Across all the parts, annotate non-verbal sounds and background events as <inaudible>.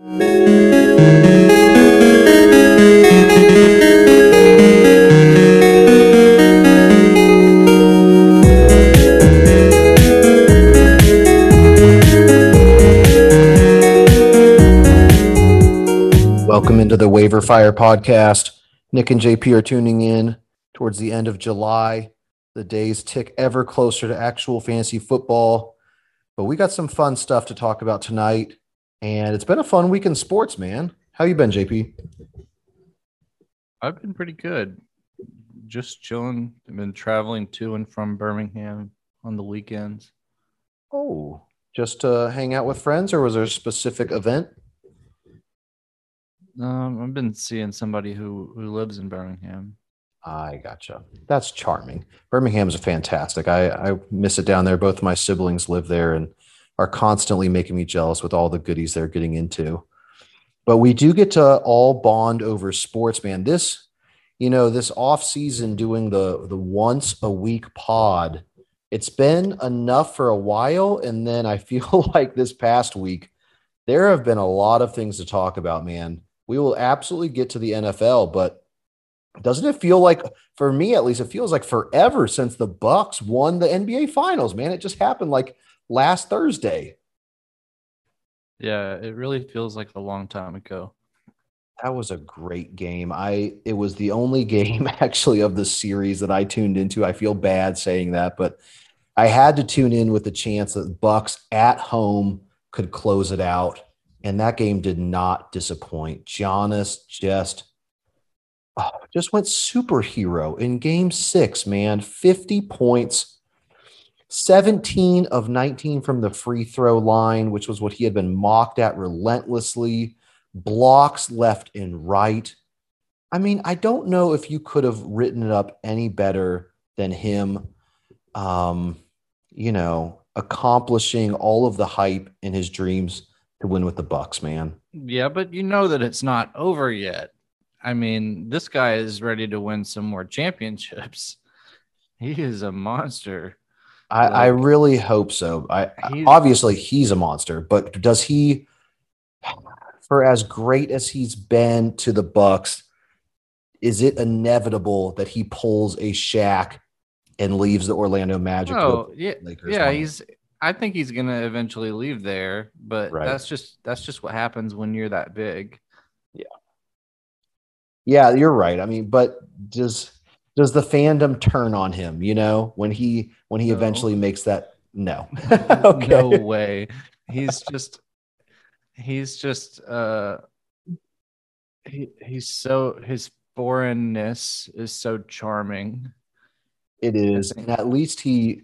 Welcome into the Waiver Fire podcast. Nick and JP are tuning in towards the end of July. The days tick ever closer to actual fantasy football, but we got some fun stuff to talk about tonight. And it's been a fun week in sports, man. How you been, JP? I've been pretty good. Just chilling. I've been traveling to and from Birmingham on the weekends. Oh, just to hang out with friends, or was there a specific event? Um, I've been seeing somebody who who lives in Birmingham. I gotcha. That's charming. Birmingham is fantastic. I, I miss it down there. Both my siblings live there and are constantly making me jealous with all the goodies they're getting into. But we do get to all bond over sports, man. This, you know, this off season doing the the once a week pod, it's been enough for a while. And then I <laughs> feel like this past week, there have been a lot of things to talk about, man. We will absolutely get to the NFL, but doesn't it feel like for me at least it feels like forever since the bucks won the nba finals man it just happened like last thursday Yeah, it really feels like a long time ago. that was a great game i it was the only <laughs> game actually of the series that i tuned into i feel bad saying that but i had to tune in with the chance that bucks at home could close it out and that game did not disappoint Giannis just oh, just went superhero in game six, man. 50 points, 17 of 19 from the free throw line, which was what he had been mocked at relentlessly, blocks left and right. I mean, I don't know if you could have written it up any better than him, um, you know, accomplishing all of the hype in his dreams to win with the Bucks, man. Yeah, but you know that it's not over yet. I mean, this guy is ready to win some more championships. <laughs> He is a monster. I, I really hope so. I He's- obviously he's a monster, but does he for as great as he's been to the Bucks, is it inevitable that he pulls a Shaq and leaves the Orlando Magic? Oh, yeah, Lakers yeah. He's. I think he's gonna eventually leave there, but Right. that's just that's just what happens when you're that big. Yeah. Yeah, you're right. I mean, but does does the fandom turn on him, you know, when he when he No. eventually makes that no. <laughs> <laughs> okay. No way. He's just he's just uh he, he's so his foreignness is so charming. It is, and at least he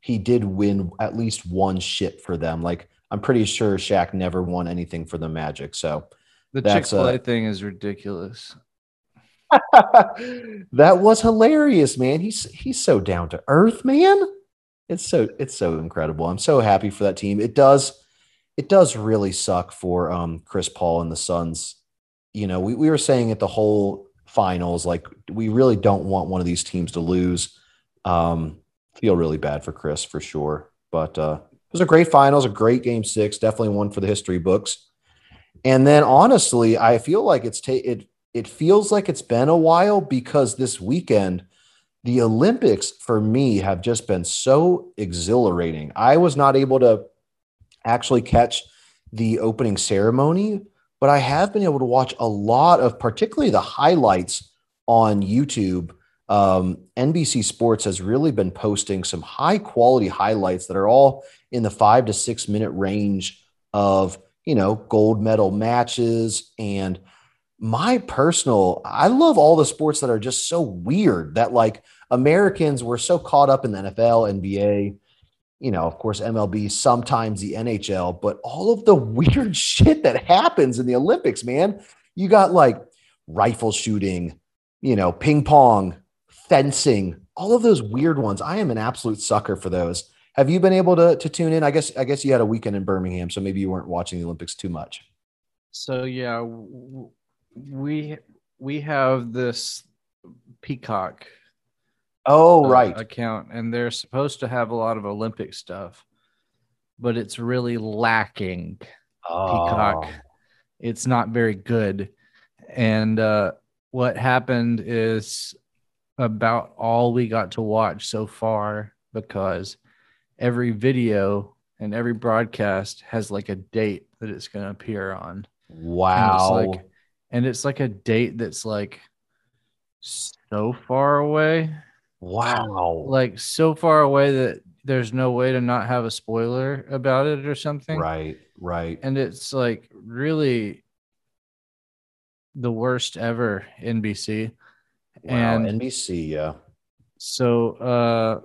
he did win at least one shit for them. Like I'm pretty sure Shaq never won anything for the Magic. So The Chick Fil A thing is ridiculous. <laughs> that was hilarious, man. He's he's so down to earth, man. It's so it's so incredible. I'm so happy for that team. It does it does really suck for um Chris Paul and the Suns. You know, we, we were saying at the whole finals, like we really don't want one of these teams to lose. Um, feel really bad for Chris for sure. But uh it was a great finals, a great game six, definitely one for the history books. And then honestly, I feel like it's ta- it it feels like it's been a while because this weekend the Olympics for me have just been so exhilarating. I was not able to actually catch the opening ceremony, but I have been able to watch a lot of particularly the highlights on YouTube. Um, NBC Sports has really been posting some high quality highlights that are all in the five to six minute range of, you know, gold medal matches and my personal i love all the sports that are just so weird that like americans were so caught up in the nfl nba you know of course mlb sometimes the nhl but all of the <laughs> weird shit that happens in the olympics man. You got like rifle shooting you know ping pong fencing all of those weird ones. I am an absolute sucker for those. Have you been able to, to tune in? I guess i guess you had a weekend in birmingham so maybe you weren't watching the olympics too much. So yeah, w- we we have this Peacock oh uh, right account, and they're supposed to have a lot of Olympic stuff, but it's really lacking. Peacock. Oh. it's not very good. And uh, what happened is about all we got to watch so far because every video and every broadcast has like a date that it's going to appear on. Wow. Like, and it's like a date that's like so far away, wow. like so far away that there's no way to not have a spoiler about it or something. Right, right. And it's like really the worst ever NBC. Wow, and NBC, yeah. so uh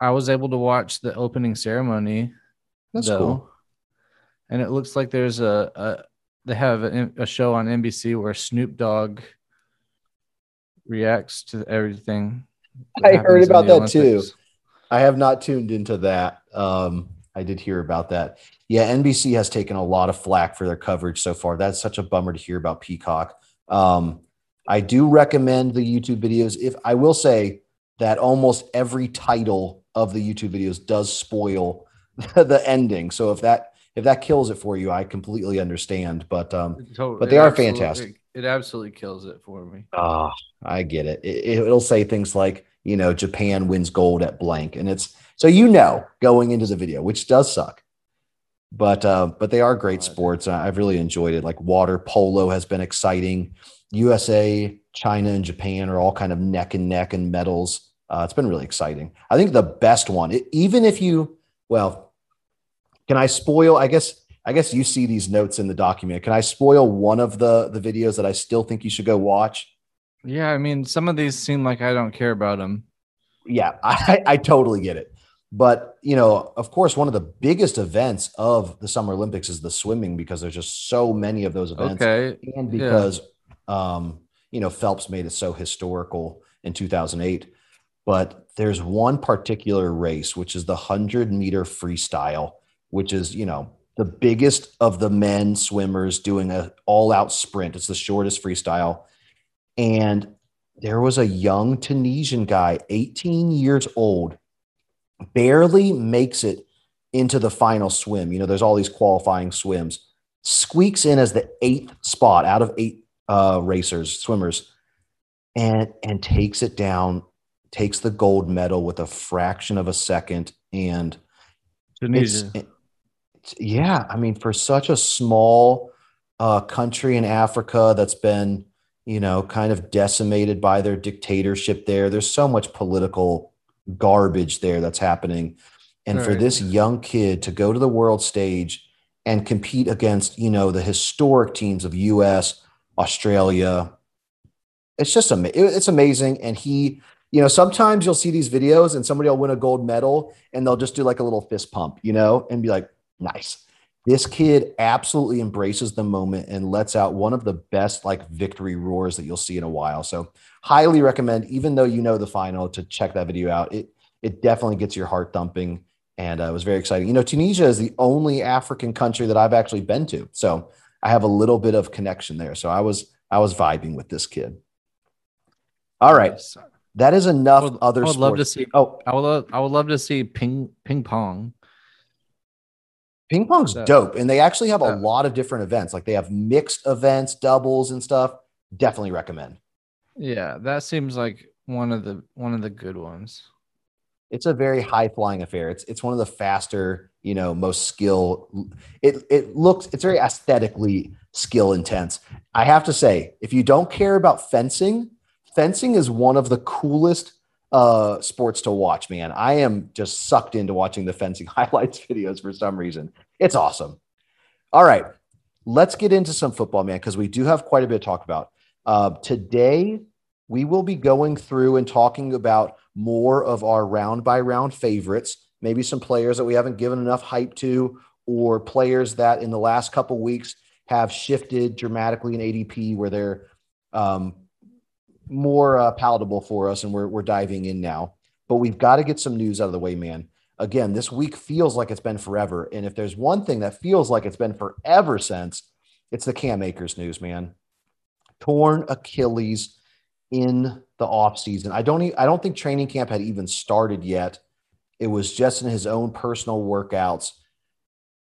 I was able to watch the opening ceremony That's though. cool. And it looks like there's a, a they have a, a show on NBC where Snoop Dogg reacts to everything. I heard about that too. I have not tuned into that. Um, I did hear about that. Yeah, NBC has taken a lot of flack for their coverage so far. That's such a bummer to hear about Peacock. Um, I do recommend the YouTube videos. If I will say that almost every title of the YouTube videos does spoil <laughs> the ending. So if that if that kills it for you, I completely understand. But um, It tot- But they are fantastic. It absolutely kills it for me. Ah, I get it. it. It'll say things like, you know, Japan wins gold at blank, and it's so you know going into the video, which does suck. But uh, but they are great God. sports. I've really enjoyed it. Like water polo has been exciting. USA, China, and Japan are all kind of neck and neck in medals. Uh, it's been really exciting. I think the best one, it, even if you, well, can I spoil? I guess I guess you see these notes in the document. Can I spoil one of the the videos that I still think you should go watch? Yeah, I mean, some of these seem like I don't care about them. yeah, <laughs> I, I totally get it. But you know, of course, one of the biggest events of the Summer Olympics is the swimming because there's just so many of those events, Okay. and yeah. because um, you know Phelps made it so historical in 2008. But there's one particular race, which is the hundred meter freestyle, which is you know the biggest of the men swimmers doing a all out sprint. It's the shortest freestyle, and there was a young Tunisian guy, 18 years old, barely makes it into the final swim. You know, there's all these qualifying swims, squeaks in as the eighth spot out of eight uh, racers, swimmers, and and takes it down, takes the gold medal with a fraction of a second. And Tunisia. it's- yeah, I mean, for such a small uh, country in Africa that's been, you know, kind of decimated by their dictatorship there, there's so much political garbage there that's happening. And for this young kid to go to the world stage and compete against, you know, the historic teams of US, Australia, it's just it's amazing. And he, you know, sometimes you'll see these videos and somebody will win a gold medal and they'll just do like a little fist pump, you know, and be like, nice. This kid absolutely embraces the moment and lets out one of the best like victory roars that you'll see in a while. So highly recommend, even though you know the final, to check that video out. It it definitely gets your heart thumping, and uh, it was very exciting. You know, Tunisia is the only African country that I've actually been to, so I have a little bit of connection there. So I was I was vibing with this kid. All right, that is enough would, other. I would love to see. Oh, I would. Love, I would love to see ping ping pong. Ping pong's That- dope, and they actually have a that- lot of different events. Like they have mixed events, doubles, and stuff. Definitely recommend. Yeah, that seems like one of the one of the good ones. It's a very high flying affair. It's it's one of the faster, you know, most skill. It it looks it's very aesthetically skill intense. I have to say, if you don't care about fencing, fencing is one of the coolest uh sports to watch, man. I am just sucked into watching the fencing <laughs> highlights videos for some reason. It's awesome. All right, let's get into some football, man, because we do have quite a bit to talk about. Uh, today, we will be going through and talking about more of our round by round favorites, maybe some players that we haven't given enough hype to, or players that in the last couple weeks have shifted dramatically in ADP where they're um, more uh, palatable for us, and we're, we're diving in now. But we've got to get some news out of the way, man. Again, this week feels like it's been forever. And if there's one thing that feels like it's been forever since, it's the Cam Akers news, man. Torn Achilles in the offseason. I don't e- I don't think training camp had even started yet. It was just in his own personal workouts.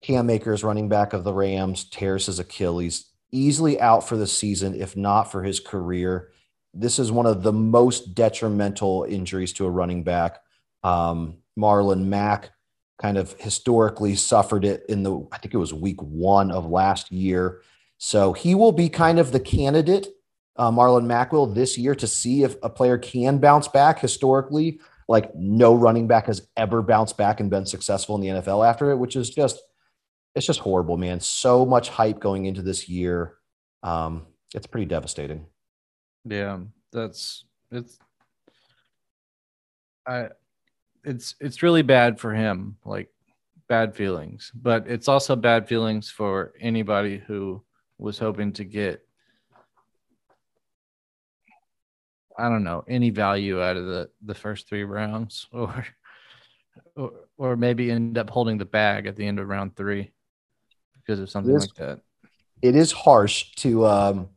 Cam Akers, running back of the Rams, tears his Achilles, easily out for the season, if not for his career. This is one of the most detrimental injuries to a running back. Um, Marlon Mack kind of historically suffered it in the, I think it was week one of last year. So he will be kind of the candidate, uh, Marlon Mack will this year to see if a player can bounce back historically. Like no running back has ever bounced back and been successful in the NFL after it, which is just, it's just horrible, man. So much hype going into this year. Um, it's pretty devastating. Yeah, that's it's I it's it's really bad for him, like bad feelings. But it's also bad feelings for anybody who was hoping to get I don't know, any value out of the the first 3 rounds <laughs> or or, or maybe end up holding the bag at the end of round 3 because of something is, like that. It is harsh to um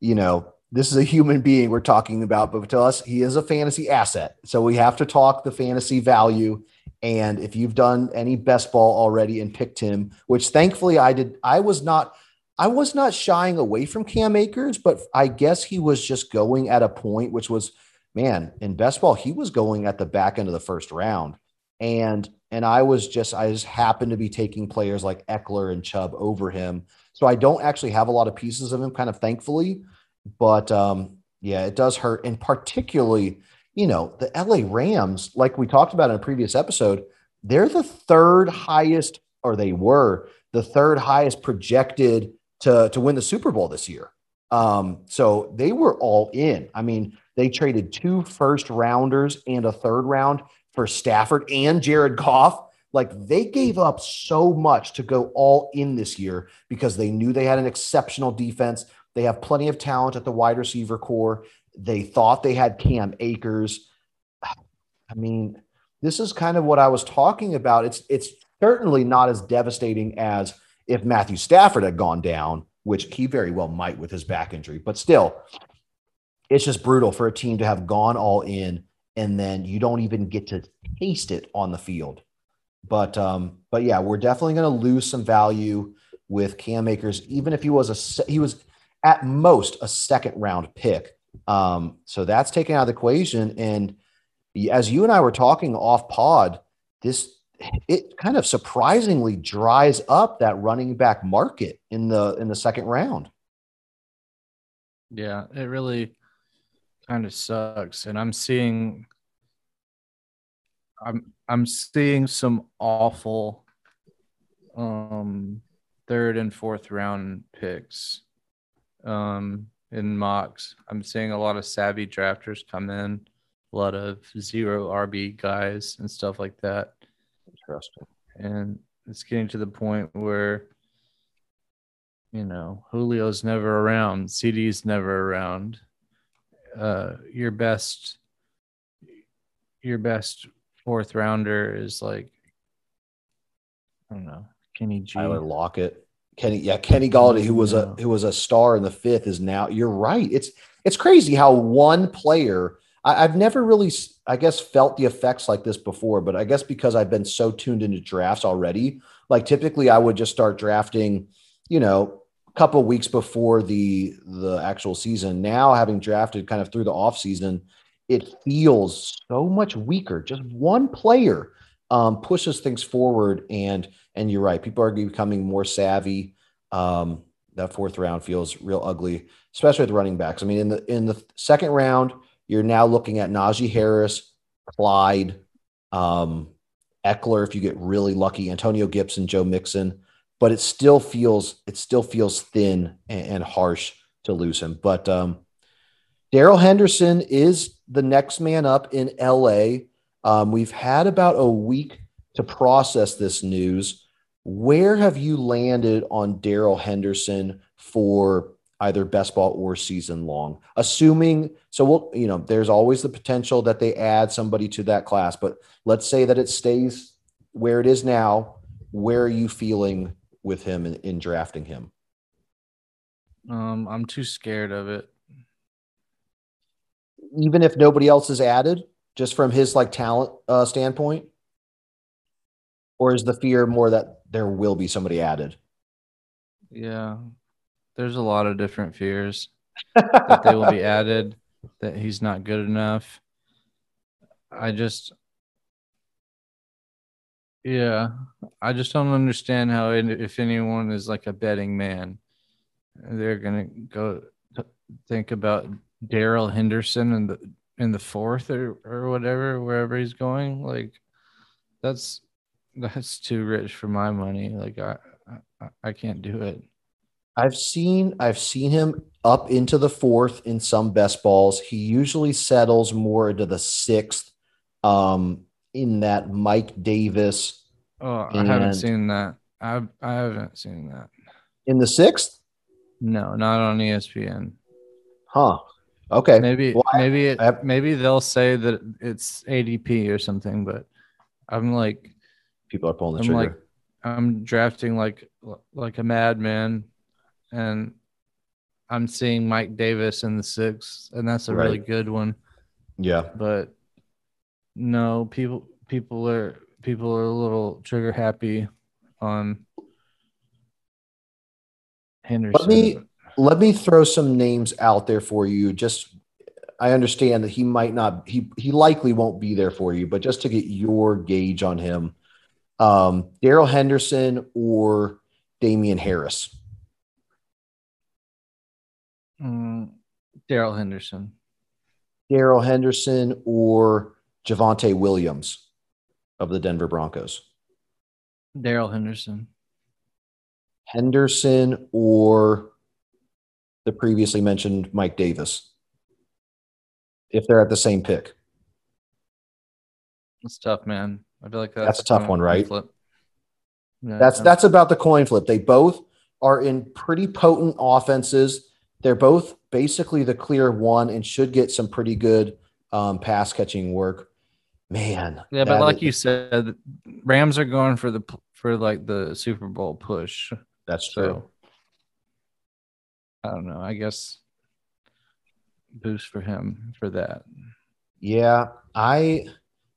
you know this is a human being we're talking about, but to us, he is a fantasy asset. So we have to talk the fantasy value. And if you've done any best ball already and picked him, which thankfully I did, I was not, I was not shying away from Cam Akers, but I guess he was just going at a point which was, man, in best ball, he was going at the back end of the first round. And and I was just, I just happened to be taking players like Ekeler and Chubb over him. So I don't actually have a lot of pieces of him, kind of thankfully. But um, yeah, it does hurt. And particularly, you know, the LA Rams, like we talked about in a previous episode, they're the third highest, or they were the third highest projected to, to win the Super Bowl this year. Um, so they were all in. I mean, they traded two first rounders and a third round for Stafford and Jared Goff. Like they gave up so much to go all in this year because they knew they had an exceptional defense. They have plenty of talent at the wide receiver core. They thought they had Cam Akers. <sighs> I mean, this is kind of what I was talking about. It's it's certainly not as devastating as if Matthew Stafford had gone down, which he very well might with his back injury, but still, it's just brutal for a team to have gone all in and then you don't even get to taste it on the field. But um, but yeah, we're definitely going to lose some value with Cam Akers, even if he was a he was at most a second round pick. Um, so that's taken out of the equation. And as you and I were talking off pod, this it kind of surprisingly dries up that running back market in the in the second round. Yeah, it really kind of sucks. And I'm seeing I'm I'm seeing some awful um third and fourth round picks um, in mocks. I'm seeing a lot of savvy drafters come in, a lot of zero RB guys and stuff like that. Interesting. And it's getting to the point where, you know, Julio's never around, CD's never around. Uh, your best, your best fourth rounder is like, I don't know, Kenny G. Tyler Lockett. Kenny, yeah, Kenny Golladay, who was a who was a star in the fifth, is now. You're right. It's it's crazy how one player. I, have never really, I guess, felt the effects like this before, but I guess because I've been so tuned into drafts already. Like typically, I would just start drafting, you know, a couple weeks before the the actual season. Now, having drafted kind of through the off season, it feels so much weaker. Just one player um, pushes things forward and and you're right. People are becoming more savvy. Um, that fourth round feels real ugly, especially with running backs. I mean, in the in the second round, you're now looking at Najee Harris, Clyde, um, Ekeler. If you get really lucky, Antonio Gibson, Joe Mixon. But it still feels it still feels thin and, and harsh to lose him. But um, Darrell Henderson is the next man up in LA. Um, we've had about a week to process this news. Where have you landed on Darrell Henderson for either best ball or season long? Assuming so, we'll you know, there's always the potential that they add somebody to that class, but let's say that it stays where it is now. Where are you feeling with him in, in drafting him? Um, I'm too scared of it. Even if nobody else is added, just from his like talent uh, standpoint, or is the fear more that there will be somebody added. Yeah. There's a lot of different fears that they will be <laughs> added, that he's not good enough. I just, yeah, I just don't understand how, if anyone is like a betting man, they're going to go think about Darrell Henderson and the in the fourth or or whatever, wherever he's going. Like that's <laughs> that's too rich for my money. Like I I, I can't do it. I've seen I've seen him up into the fourth in some best balls. He usually settles more into the sixth. Um, in that Mike Davis. Oh, I haven't seen that. I I haven't seen that. In the sixth? No, not on ESPN. Huh. Okay. Maybe well, maybe it, have, maybe they'll say that it's ADP or something, but I'm like people are pulling the I'm trigger. Like, I'm drafting like like a madman, and I'm seeing Mike Davis in the sixth, and that's a right. really good one. Yeah, but no, people people are people are a little trigger happy on Henderson. Let me let me throw some names out there for you. Just I understand that he might not he he likely won't be there for you, but just to get your gauge on him, um, Darrell Henderson or Damien Harris. Mm, Darrell Henderson. Darrell Henderson or Javonte Williams of the Denver Broncos. Darrell Henderson. Henderson or the previously mentioned Mike Davis if they're at the same pick? That's tough, man. I feel like that's, that's a tough one, right? Flip. Yeah, that's that's about the coin flip. They both are in pretty potent offenses. They're both basically the clear one and should get some pretty good um, pass catching work. Man, yeah, but like is, you said, Rams are going for the for like the Super Bowl push. That's true. So, I don't know. I guess boost for him for that. Yeah, I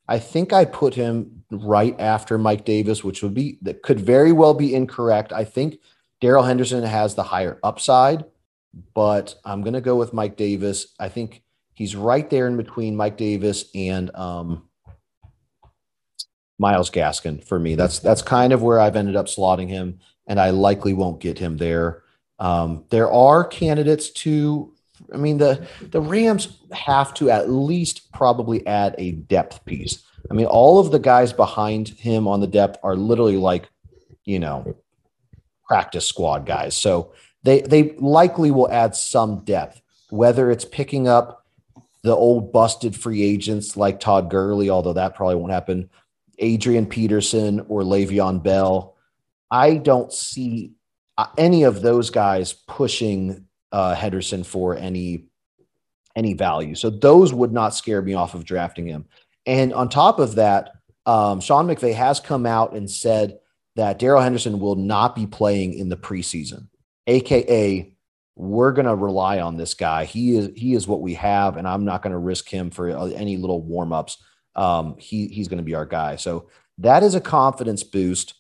I think I put him right after Mike Davis, which would be that could very well be incorrect. I think Darrell Henderson has the higher upside, but I'm gonna go with Mike Davis. I think he's right there in between Mike Davis and um, Myles Gaskin for me. That's that's kind of where I've ended up slotting him, and I likely won't get him there. Um, there are candidates to. I mean, the the Rams have to at least probably add a depth piece. I mean, all of the guys behind him on the depth are literally like, you know, practice squad guys. So they they likely will add some depth, whether it's picking up the old busted free agents like Todd Gurley, although that probably won't happen. Adrian Peterson or Le'Veon Bell. I don't see uh, any of those guys pushing uh, Henderson for any any value. So those would not scare me off of drafting him. And on top of that, um, Sean McVay has come out and said that Darrell Henderson will not be playing in the preseason, aka we're going to rely on this guy. He is he is what we have, and I'm not going to risk him for uh, any little warm ups. Um, he he's going to be our guy. So that is a confidence boost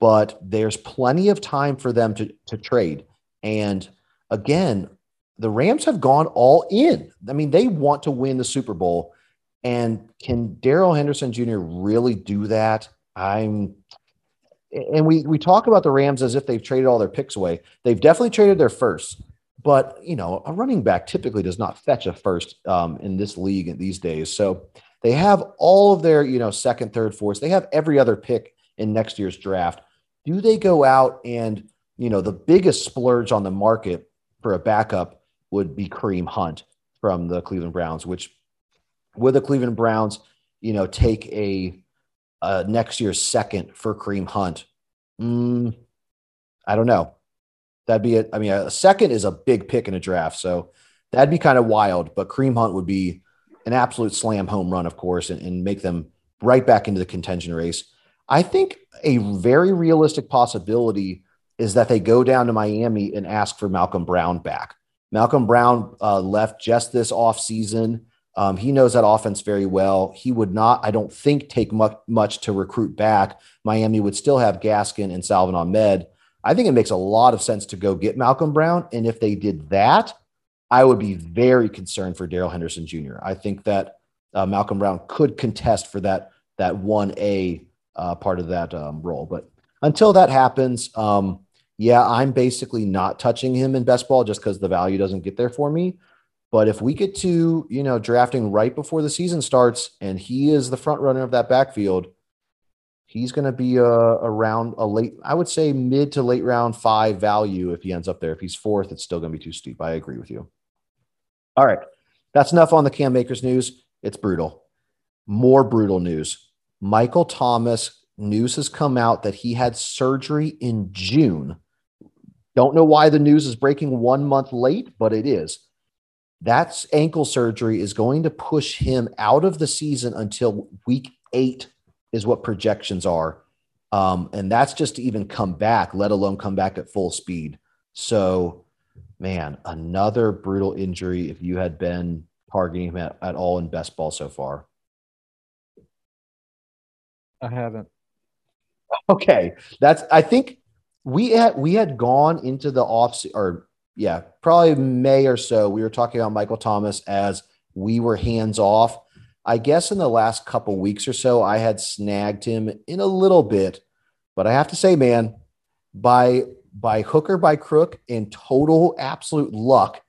but there's plenty of time for them to, to trade. And again, the Rams have gone all in. I mean, they want to win the Super Bowl. And can Darrell Henderson Jr. really do that? I'm and we we talk about the Rams as if they've traded all their picks away. They've definitely traded their first, but you know, a running back typically does not fetch a first um, in this league these days. So they have all of their you know second, third, fourth. They have every other pick in next year's draft do they go out and, you know, the biggest splurge on the market for a backup would be Kareem Hunt from the Cleveland Browns, which would the Cleveland Browns, you know, take a, a next year's second for Kareem Hunt? Mm, I don't know. That'd be it. I mean, a second is a big pick in a draft. So that'd be kind of wild, but Kareem Hunt would be an absolute slam home run, of course, and, and make them right back into the contention race. I think a very realistic possibility is that they go down to Miami and ask for Malcolm Brown back. Malcolm Brown uh, left just this offseason. Um, he knows that offense very well. He would not, I don't think, take much, much to recruit back. Miami would still have Gaskin and Salvon Ahmed. I think it makes a lot of sense to go get Malcolm Brown. And if they did that, I would be very concerned for Darrell Henderson Jr. I think that uh, Malcolm Brown could contest for that that one A uh, part of that um, role. But until that happens, um, yeah, I'm basically not touching him in best ball just because the value doesn't get there for me. But if we get to, you know, drafting right before the season starts and he is the front runner of that backfield, he's going to be a, around a late, I would say mid to late round five value if he ends up there. If he's fourth, it's still going to be too steep. I agree with you. All right. That's enough on the Cam Akers news. It's brutal. More brutal news. Michael Thomas news has come out that he had surgery in June. Don't know why the news is breaking one month late, but it is. That ankle surgery is going to push him out of the season until week eight, is what projections are. Um, and that's just to even come back, let alone come back at full speed. So, man, another brutal injury if you had been targeting him at, at all in best ball so far. I haven't. Okay. That's, I think we had, we had gone into the off or yeah, probably May or so, we were talking about Michael Thomas as we were hands off. I guess in the last couple weeks or so, I had snagged him in a little bit, but I have to say, man, by by hook or by crook, in total absolute luck,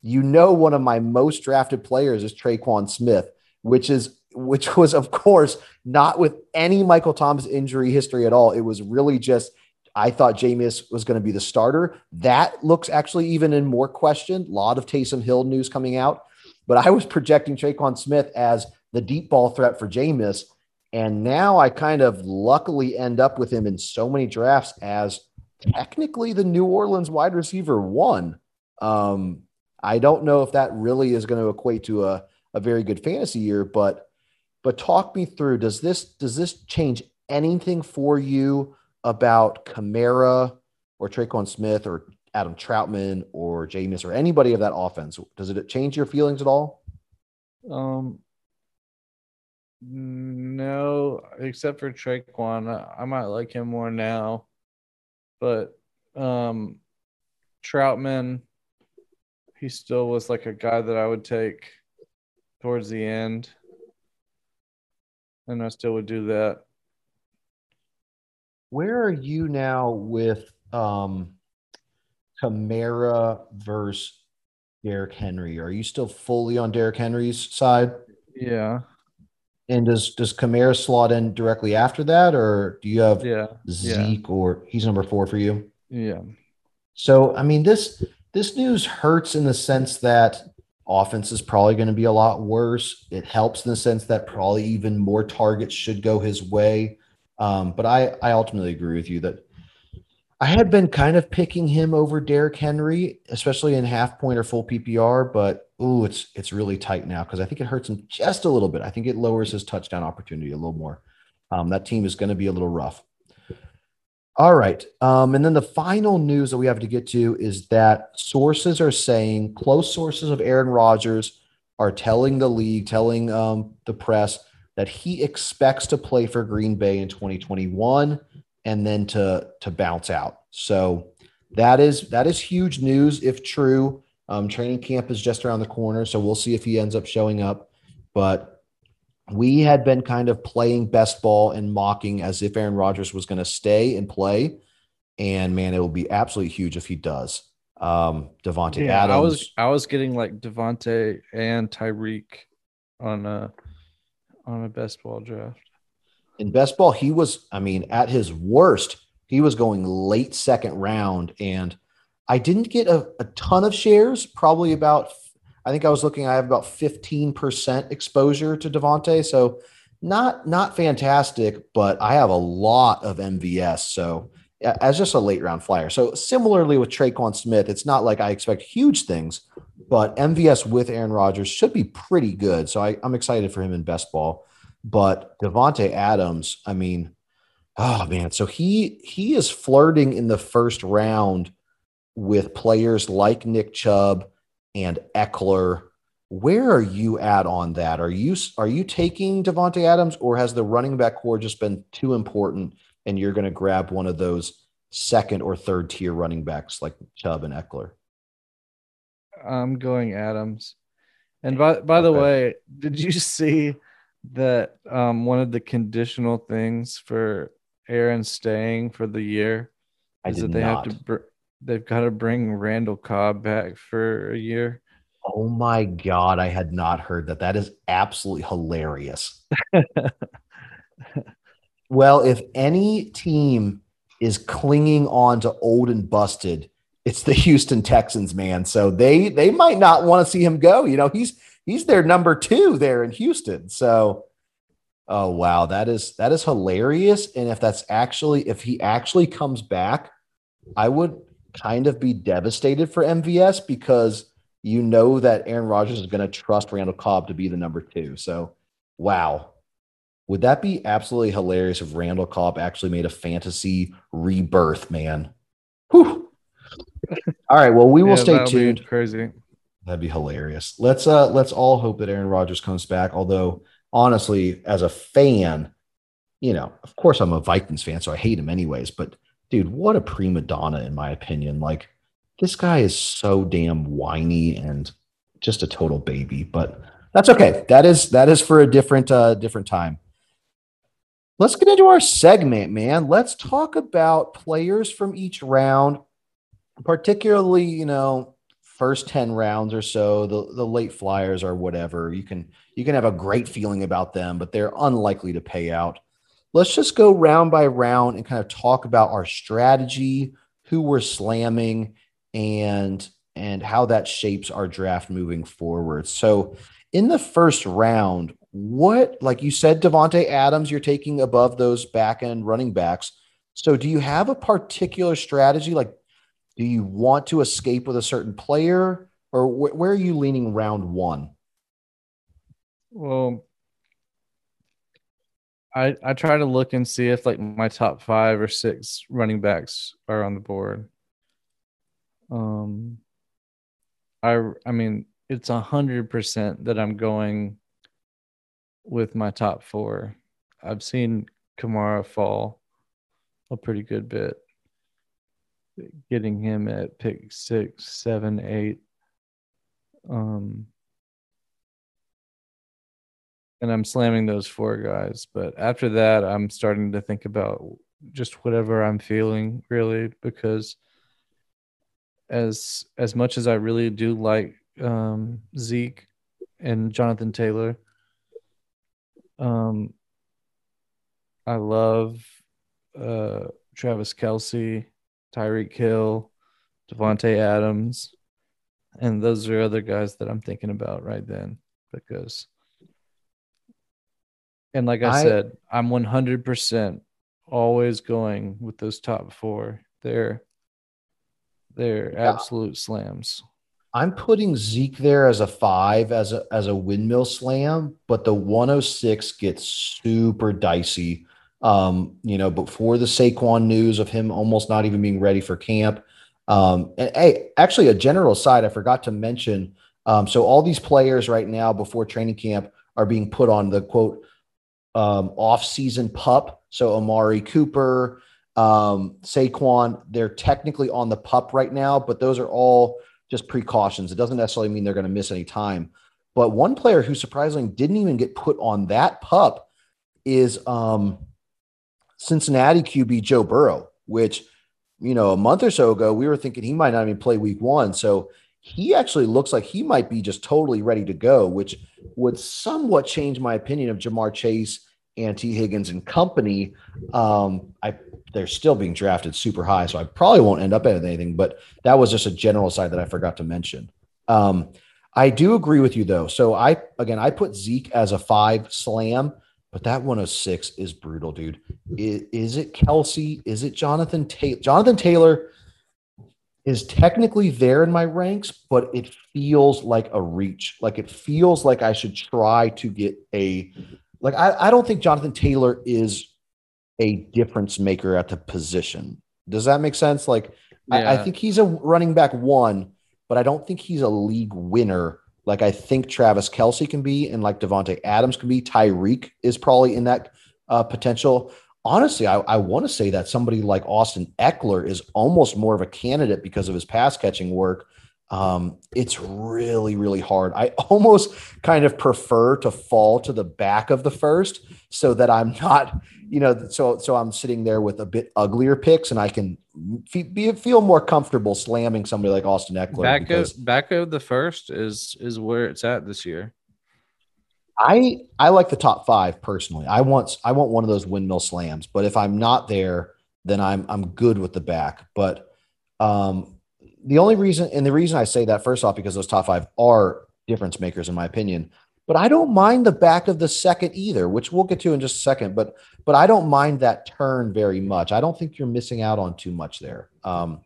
you know, one of my most drafted players is Tre'Quan Smith, which is which was of course not with any Michael Thomas injury history at all. It was really just I thought Jameis was going to be the starter. That looks actually even in more question. A lot of Taysom Hill news coming out. But I was projecting Tre'Quan Smith as the deep ball threat for Jameis. And now I kind of luckily end up with him in so many drafts as technically the New Orleans wide receiver one. Um, I don't know if that really is going to equate to a, a very good fantasy year, but but talk me through does this does this change anything for you about Kamara or Tre'Quan Smith or Adam Trautman or Jameis or anybody of that offense? Does it change your feelings at all? Um, no, except for Tre'Quan. I might like him more now, but um, Trautman, he still was like a guy that I would take towards the end, and I still would do that. Where are you now with um, Kamara versus Derrick Henry? Are you still fully on Derrick Henry's side? Yeah. And does does Kamara slot in directly after that, or do you have yeah. Zeke yeah. or he's number four for you? Yeah. So I mean this this news hurts in the sense that offense is probably going to be a lot worse. It helps in the sense that probably even more targets should go his way. Um, but I, I ultimately agree with you that I had been kind of picking him over Derrick Henry, especially in half point or full PPR. But ooh, it's it's really tight now because I think it hurts him just a little bit. I think it lowers his touchdown opportunity a little more. Um, that team is going to be a little rough. All right. Um, and then the final news that we have to get to is that sources are saying, close sources of Aaron Rodgers are telling the league, telling um, the press that he expects to play for Green Bay in 2021 and then to to bounce out. So that is that is huge news if true. Um, training camp is just around the corner, so we'll see if he ends up showing up. But we had been kind of playing best ball and mocking as if Aaron Rodgers was going to stay and play. And man, it will be absolutely huge if he does. Um, Davante yeah, Adams. I was I was getting like Davante and Tyreek on a on a best ball draft. In best ball, he was, I mean, at his worst, he was going late second round. And I didn't get a, a ton of shares, probably about, I think I was looking, I have about 15% exposure to Davante, So not not fantastic, but I have a lot of MVS. So as just a late round flyer. So similarly with Tre'Quan Smith, it's not like I expect huge things, but MVS with Aaron Rodgers should be pretty good. So I, am excited for him in best ball. But Davante Adams, I mean, oh man, so he he is flirting in the first round with players like Nick Chubb and Ekeler. Where are you at on that? Are you are you taking Davante Adams, or has the running back core just been too important, and you're going to grab one of those second or third tier running backs like Chubb and Ekeler? I'm going Adams. And by by the way, did you see that um, one of the conditional things for Aaron staying for the year is that they not. have to br- they've got to bring Randall Cobb back for a year. Oh my god, I had not heard that. That is absolutely hilarious. <laughs> well, if any team is clinging on to old and busted, it's the <laughs> Houston Texans, man. So they they might not want to see him go. You know, he's he's their number two there in Houston. So oh wow, that is that is hilarious. And if that's actually if he actually comes back, I would kind of be devastated for MVS because you know that Aaron Rodgers is going to trust Randall Cobb to be the number two. So, wow. Would that be absolutely hilarious if Randall Cobb actually made a fantasy rebirth, man? Whew. <laughs> All right. Well, we will yeah, stay tuned. Crazy. That'd be hilarious. Let's uh let's all hope that Aaron Rodgers comes back. Although, honestly, as a fan, you know, of course I'm a Vikings fan, so I hate him anyways. But dude, what a prima donna, in my opinion. Like this guy is so damn whiny and just a total baby, but that's okay. That is that is for a different uh different time. Let's get into our segment, man. Let's talk about players from each round, particularly, you know, first 10 rounds or so, the, the late flyers or whatever. You can you can have a great feeling about them, but they're unlikely to pay out. Let's just go round by round and kind of talk about our strategy, who we're slamming, and and how that shapes our draft moving forward. So in the first round, what like you said Davante Adams you're taking above those back end running backs. So do you have a particular strategy like do you want to escape with a certain player or wh- where are you leaning round 1? Well, I I try to look and see if like my top 5 or 6 running backs are on the board. Um, I I mean, it's a hundred percent that I'm going with my top four. I've seen Kamara fall a pretty good bit. Getting him at pick six, seven, eight. Um, and I'm slamming those four guys. But after that, I'm starting to think about just whatever I'm feeling, really, because as as much as I really do like um, Zeke and Jonathan Taylor, um, I love uh, Travis Kelce, Tyreek Hill, Davante Adams, and those are other guys that I'm thinking about right then because. And like I, I said, I'm 100% always going with those top four. They're they're absolute slams. I'm putting Zeke there as a five, as a as a windmill slam, but the 106 gets super dicey. Um, you know, before the Saquon news of him almost not even being ready for camp. Um, and hey, actually, a general side I forgot to mention. Um, so all these players right now before training camp are being put on the quote um, off-season pup. So Amari Cooper, um, Saquon, they're technically on the pup right now, but those are all just precautions. It doesn't necessarily mean they're going to miss any time. But one player who surprisingly didn't even get put on that pup is um, Cincinnati QB Joe Burrow, which, you know, a month or so ago, we were thinking he might not even play week one. So he actually looks like he might be just totally ready to go, which would somewhat change my opinion of Ja'Marr Chase and Tee Higgins and company. Um, I they're still being drafted super high, so I probably won't end up at anything. But that was just a general side that I forgot to mention. Um, I do agree with you though. So I again I put Zeke as a five slam, but that 106 is brutal, dude. Is, is it Kelce? Is it Jonathan Taylor? Jonathan Taylor is technically there in my ranks, but it feels like a reach. Like it feels like I should try to get a like I, I don't think Jonathan Taylor is a difference maker at the position. Does that make sense? Like, yeah. I, I, think he's a running back one, but I don't think he's a league winner like I think Travis Kelce can be, and like Davante Adams can be. Tyreek is probably in that uh, potential. Honestly, I, I want to say that somebody like Austin Ekeler is almost more of a candidate because of his pass catching work. Um, it's really, really hard. I <laughs> almost kind of prefer to fall to the back of the first so that I'm not, you know, so so I'm sitting there with a bit uglier picks and I can be, feel more comfortable slamming somebody like Austin Ekeler. Back because, of back of the first is is where it's at this year. I I like the top five personally. I want I want one of those windmill slams, but if I'm not there, then I'm I'm good with the back. But um, the only reason and the reason I say that first off because those top five are difference makers in my opinion. But I don't mind the back of the second either, which we'll get to in just a second. But but I don't mind that turn very much. I don't think you're missing out on too much there. Um,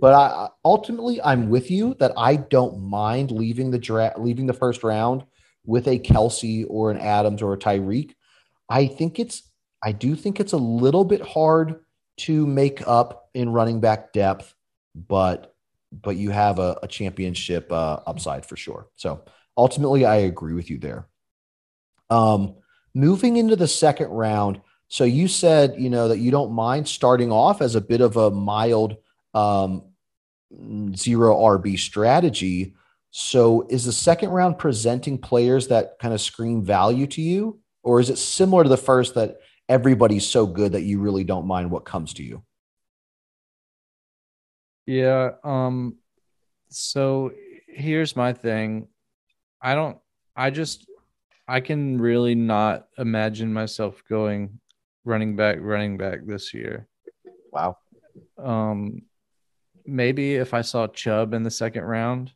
but I ultimately I'm with you that I don't mind leaving the draft, leaving the first round with a Kelce or an Adams or a Tyreek. I think it's I do think it's a little bit hard to make up in running back depth, but but you have a, a championship uh, upside for sure. So ultimately, I agree with you there. Um, moving into the second round, so you said you know that you don't mind starting off as a bit of a mild um, zero RB strategy. So is the second round presenting players that kind of scream value to you, or is it similar to the first that everybody's so good that you really don't mind what comes to you? Yeah. Um. So here's my thing. I don't. I just. I can really not imagine myself going running back, running back this year. Wow. Um. Maybe if I saw Chubb in the second round,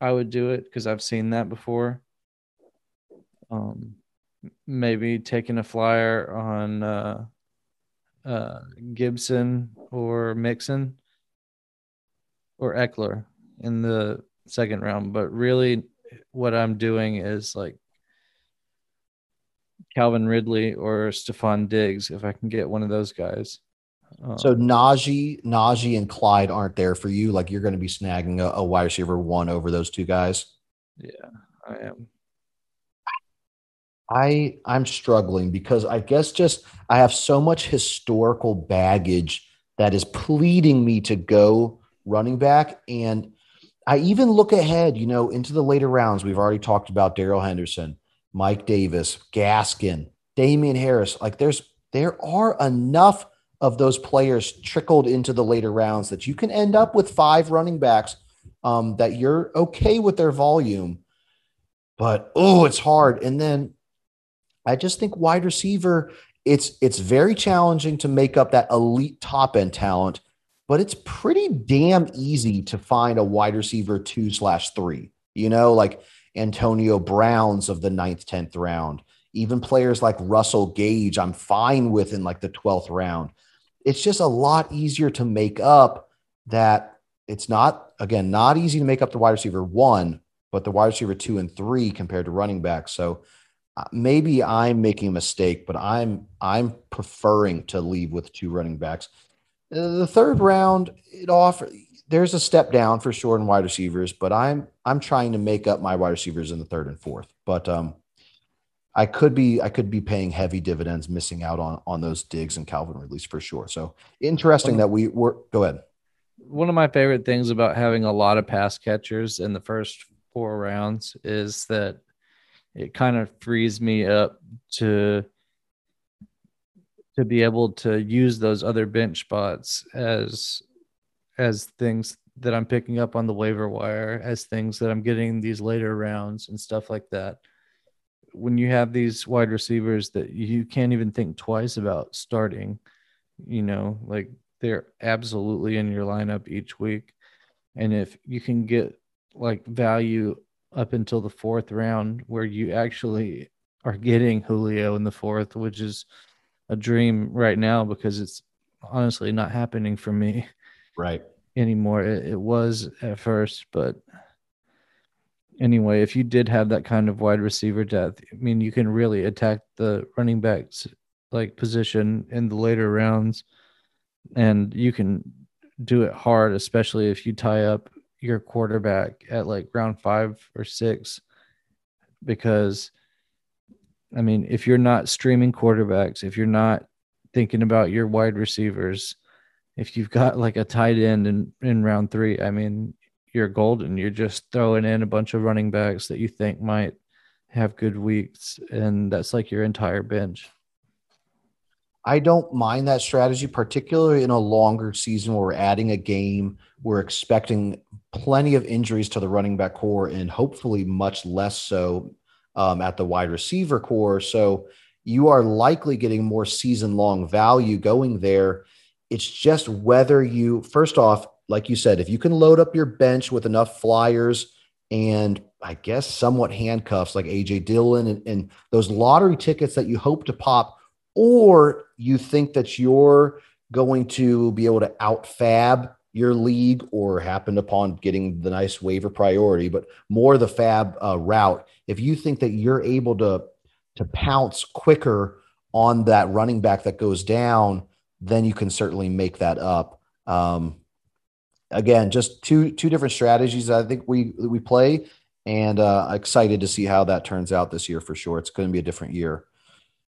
I would do it because I've seen that before. Um, maybe taking a flyer on uh, uh, Gibson or Mixon or Ekeler in the second round. But really, what I'm doing is like Calvin Ridley or Stefon Diggs if I can get one of those guys. Um, so Najee, Najee, and Clyde aren't there for you. Like you're going to be snagging a, a wide receiver one over those two guys. Yeah, I am. I I'm struggling because I guess just I have so much historical baggage that is pleading me to go running back and I even look ahead, you know, into the later rounds. We've already talked about Darrell Henderson, Mike Davis, Gaskin, Damien Harris. Like there's there are enough of those players trickled into the later rounds that you can end up with five running backs um, that you're okay with their volume. But oh, it's hard. And then I just think wide receiver, it's it's very challenging to make up that elite top end talent, but it's pretty damn easy to find a wide receiver two slash three. You know, like Antonio Browns of the ninth, tenth round. Even players like Russell Gage, I'm fine with in like the 12th round it's just a lot easier to make up that it's not again not easy to make up the wide receiver one but the wide receiver two and three compared to running back so uh, maybe i'm making a mistake but i'm i'm preferring to leave with two running backs. Uh, the third round it offers there's a step down for short and wide receivers but i'm i'm trying to make up my wide receivers in the third and fourth. But um I could be I could be paying heavy dividends, missing out on on those Diggs and Calvin Ridleys for sure. So interesting that we were. Go ahead. One of my favorite things about having a lot of pass catchers in the first four rounds is that it kind of frees me up to to be able to use those other bench spots as as things that I'm picking up on the waiver wire, as things that I'm getting these later rounds and stuff like that when you have these wide receivers that you can't even think twice about starting, you know, like they're absolutely in your lineup each week. And if you can get like value up until the fourth round where you actually are getting Julio in the fourth, which is a dream right now because it's honestly not happening for me right anymore. It, it was at first, but anyway, if you did have that kind of wide receiver depth, I mean, you can really attack the running backs like position in the later rounds, and you can do it hard, especially if you tie up your quarterback at like round five or six because I mean, if you're not streaming quarterbacks, if you're not thinking about your wide receivers, if you've got like a tight end in, in round three, I mean, you're golden. You're just throwing in a bunch of running backs that you think might have good weeks, and that's like your entire bench. I don't mind that strategy, particularly in a longer season where we're adding a game. We're expecting plenty of injuries to the running back core and hopefully much less so um, at the wide receiver core. So you are likely getting more season long value going there. It's just whether you, first off, like you said, if you can load up your bench with enough flyers and I guess somewhat handcuffs like AJ Dillon and, and those lottery tickets that you hope to pop, or you think that you're going to be able to out fab your league or happened upon getting the nice waiver priority, but more the fab uh, route. If you think that you're able to to pounce quicker on that running back that goes down, then you can certainly make that up. Um, again, just two two different strategies I think we we play, and uh, excited to see how that turns out this year for sure. It's going to be a different year.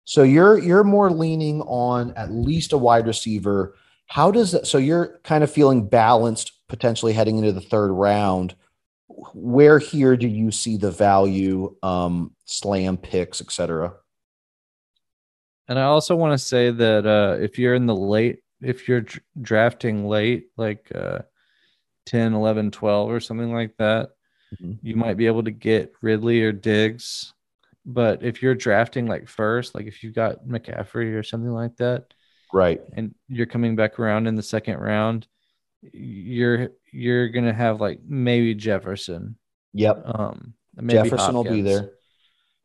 So you're you're more leaning on at least a wide receiver. How does that? So you're kind of feeling balanced potentially heading into the third round. Where here do you see the value, um, slam picks, etc.? And I also want to say that uh, if you're in the late, if you're drafting late, like uh, 10, 11, 12 or something like that, mm-hmm. you might be able to get Ridley or Diggs. But if you're drafting like first, like if you've got McCaffrey or something like that, right, and you're coming back around in the second round, you're you're gonna have like maybe Jefferson. Yep. Um, Jefferson Hopkins. will be there.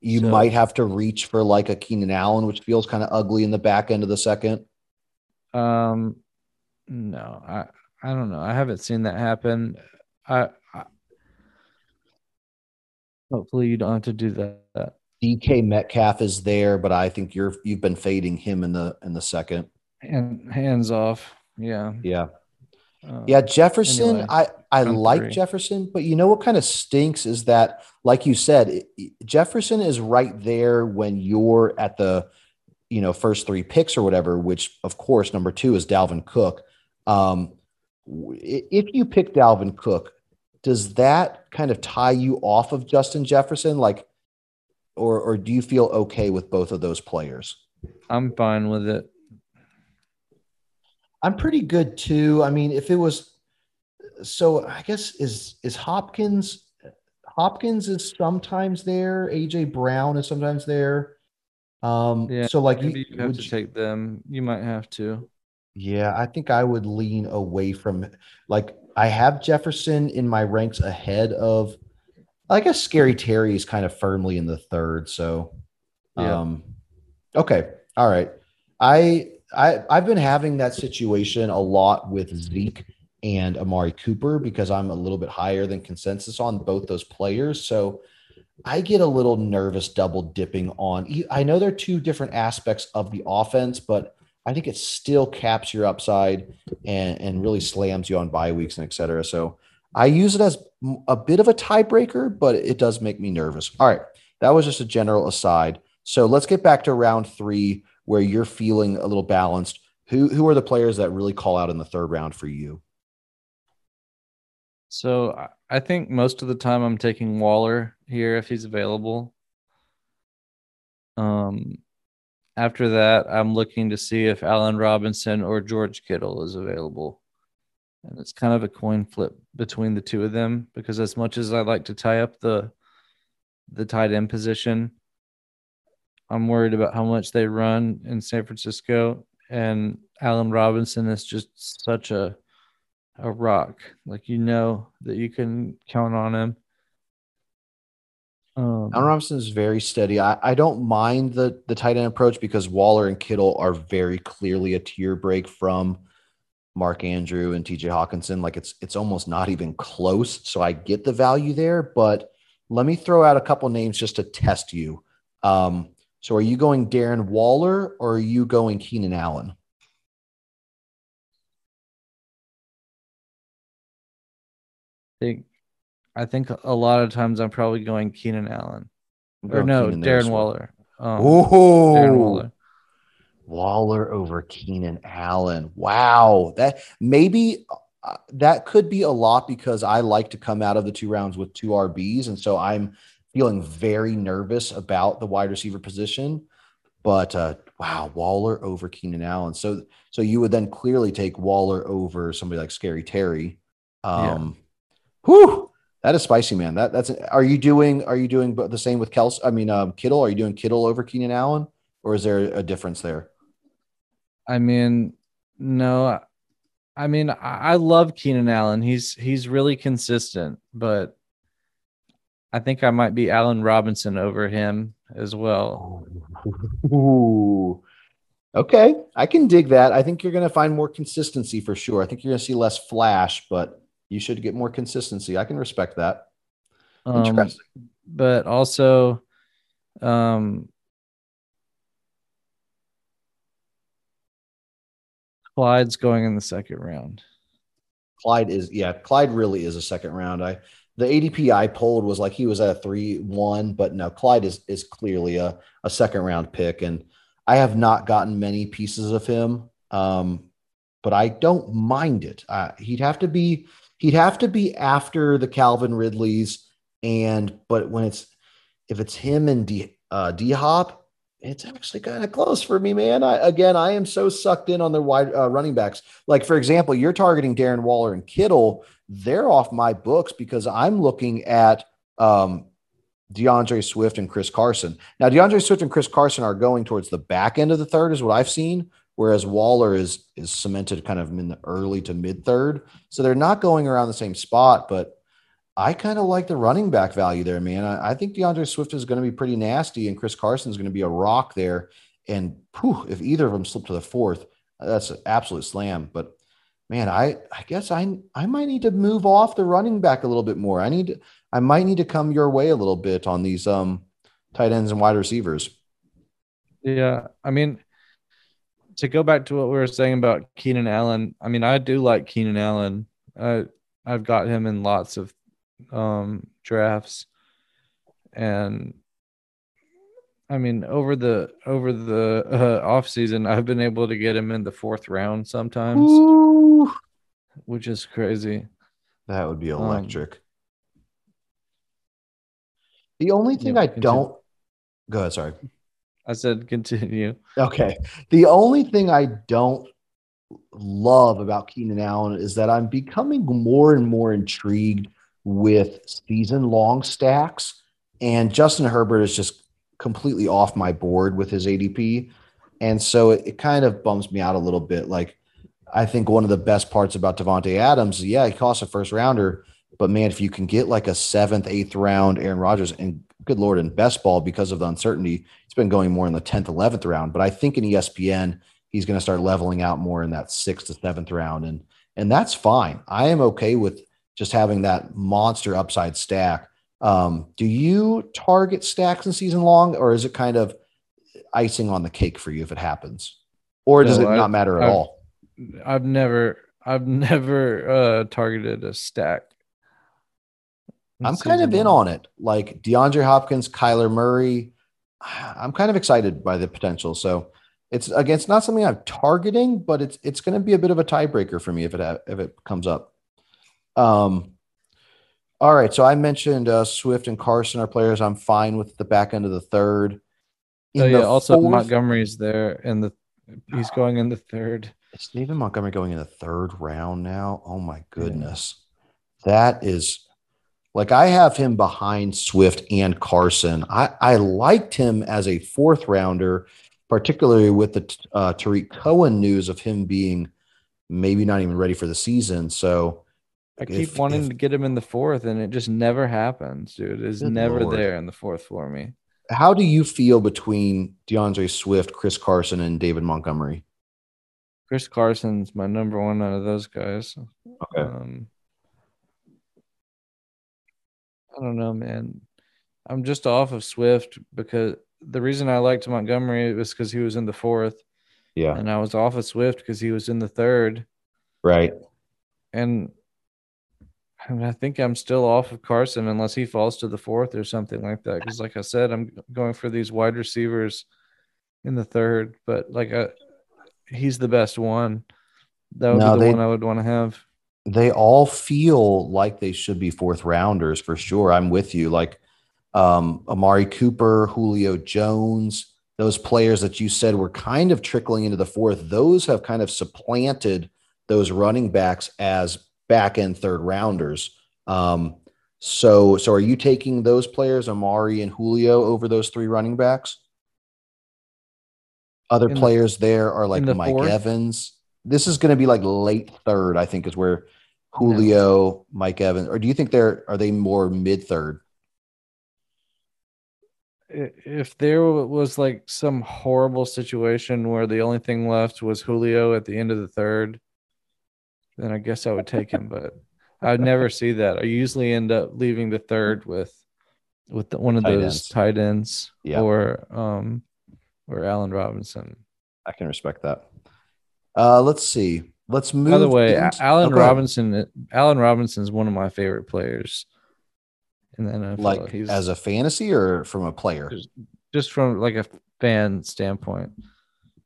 You so, might have to reach for like a Keenan Allen, which feels kind of ugly in the back end of the second. Um, no, I I don't know. I haven't seen that happen. I, I hopefully you don't have to do that. DK Metcalf is there, but I think you're you've been fading him in the in the second. And hands off. Yeah. Yeah. Uh, yeah, Jefferson. Anyway, I I like three. Jefferson, but you know what kind of stinks is that, like you said, it, Jefferson is right there when you're at the, you know, first three picks or whatever. Which of course, number two is Dalvin Cook. Um, if you pick Dalvin Cook, does that kind of tie you off of Justin Jefferson? Like, or or do you feel okay with both of those players? I'm fine with it. I'm pretty good too. I mean, if it was so I guess is is Hopkins Hopkins is sometimes there, AJ Brown is sometimes there. Um yeah, so like you, you have to you, take them. You might have to. Yeah, I think I would lean away from like I have Jefferson in my ranks ahead of I guess Scary Terry is kind of firmly in the third. So yeah. um okay. All right. I I I've been having that situation a lot with Zeke and Amari Cooper because I'm a little bit higher than consensus on both those players. So I get a little nervous double dipping on. I know they're two different aspects of the offense, but I think it still caps your upside and, and really slams you on bye weeks and et cetera. So I use it as a bit of a tiebreaker, but it does make me nervous. All right. That was just a general aside. So let's get back to round three where you're feeling a little balanced. Who, who are the players that really call out in the third round for you? So I think most of the time I'm taking Waller here if he's available. Um, after that, I'm looking to see if Allen Robinson or George Kittle is available. And it's kind of a coin flip between the two of them because as much as I like to tie up the the tight end position, I'm worried about how much they run in San Francisco. And Allen Robinson is just such a a rock. Like you know that you can count on him. Um, Allen Robinson is very steady. I, I don't mind the the tight end approach because Waller and Kittle are very clearly a tier break from Mark Andrew and TJ Hockenson. Like it's it's almost not even close. So I get the value there, but let me throw out a couple names just to test you. Um, so are you going Darren Waller or are you going Keenan Allen? think I think a lot of times I'm probably going Keenan Allen. Or no, Keenan Darren. Waller. Um, Oh, Darren Waller. Waller over Keenan Allen. Wow. That maybe uh, that could be a lot because I like to come out of the two rounds with two RBs. And so I'm feeling very nervous about the wide receiver position. But uh, wow, Waller over Keenan Allen. So so you would then clearly take Waller over somebody like Scary Terry. Um whew, that is spicy, man. That that's are you doing are you doing the same with Kels? I mean um Kittle? Are you doing Kittle over Keenan Allen? Or is there a difference there? I mean, no, I mean, I, love Keenan Allen. He's he's really consistent, but I think I might be Allen Robinson over him as well. <laughs> Ooh. Okay, I can dig that. I think you're going to find more consistency for sure. I think you're going to see less flash, but you should get more consistency. I can respect that. Um, Interesting. but also, um, Clyde's going in the second round. Clyde is, yeah, Clyde really is a second round. I the ADP I pulled was like he was at a three one, but no, Clyde is is clearly a, a second round pick, and I have not gotten many pieces of him, um, but I don't mind it. Uh, he'd have to be he'd have to be after the Calvin Ridleys, and but when it's if it's him and D uh, D Hop, it's actually kind of close for me, man. I again, I am so sucked in on the wide uh, running backs. Like for example, you're targeting Darren Waller and Kittle. They're off my books because I'm looking at um, DeAndre Swift and Chris Carson. Now, DeAndre Swift and Chris Carson are going towards the back end of the third, is what I've seen. Whereas Waller is is cemented kind of in the early to mid third, so they're not going around the same spot. But I kind of like the running back value there, man. I, I think DeAndre Swift is going to be pretty nasty, and Chris Carson is going to be a rock there. And if either of them slip to the fourth, that's an absolute slam. But man, I I guess I I might need to move off the running back a little bit more. I need I might need to come your way a little bit on these um tight ends and wide receivers. Yeah, I mean, to go back to what we were saying about Keenan Allen, I mean, I do like Keenan Allen. I I've got him in lots of um drafts, and I mean, over the over the uh, off season, I've been able to get him in the fourth round sometimes, Ooh, which is crazy. that would be Um, electric. the only thing yeah, I don't go ahead, sorry. I said continue. Okay. The only thing I don't love about Keenan Allen is that I'm becoming more and more intrigued with season long stacks. And Justin Herbert is just completely off my board with his ADP. And so it, it kind of bums me out a little bit. Like, I think one of the best parts about Davante Adams, yeah, he costs a first rounder, but man, if you can get like a seventh, eighth round Aaron Rodgers, and good lord, in best ball because of the uncertainty, it's been going more in the 10th, 11th round. But I think in ESPN, he's going to start leveling out more in that sixth to seventh round. And and that's fine. I am okay with just having that monster upside stack. Um, do you target stacks in season long, or is it kind of icing on the cake for you if it happens? Or does No, it I- not matter at I've- all? I've never I've <laughs> never uh targeted a stack. I'm kind of in on it. Like DeAndre Hopkins, Kyler Murray. <sighs> I'm kind of excited by the potential. So it's again, it's not something I'm targeting, but it's it's going to be a bit of a tiebreaker for me if it ha- if it comes up. Um. All right, so I mentioned uh, Swift and Carson are players I'm fine with the back end of the third. In Oh yeah, also fourth- Montgomery's there and the he's <sighs> going in the third. Is David Montgomery going in the third round now? Oh my goodness. That is like I have him behind Swift and Carson. I, I liked him as a fourth rounder, particularly with the uh, Tarik Cohen news of him being maybe not even ready for the season. So I If- keep wanting if- to get him in the fourth, and it just never happens, dude. It's never Lord. there in the fourth for me. how do you feel between DeAndre Swift, Chris Carson, and David Montgomery? Chris Carson's my number one out of those guys. Okay. Um, I don't know, man. I'm just off of Swift because the reason I liked Montgomery was because he was in the fourth, Yeah. and I was off of Swift because he was in the third. Right. And I, mean, I think I'm still off of Carson unless he falls to the fourth or something like that. Because, like I said, I'm going for these wide receivers in the third, but like a, uh, he's the best one. That would no, be the they, one I would want to have. They all feel like they should be fourth rounders for sure. I'm with you. Like um, Amari Cooper, Julio Jones, those players that you said were kind of trickling into the fourth, those have kind of supplanted those running backs as back end third rounders. Um, so, so are you taking those players, Amari and Julio, over those three running backs? Other in players the, there are like the Mike fourth? Evans. This is going to be like late third, I think, is where Julio. Mike Evans, or do you think they're are they more mid third? If there was like some horrible situation where the only thing left was Julio at the end of the third, then I guess I would take him. But I'd never see that. I usually end up leaving the third with with the, one of tight those ends. tight ends yeah. or um or Allen Robinson. I can respect that. Uh, let's see. Let's move. By the way, into... Allen oh, Robinson. Allen Robinson is one of my favorite players. And then like he's as a fantasy or from a player, just, just from like a fan standpoint,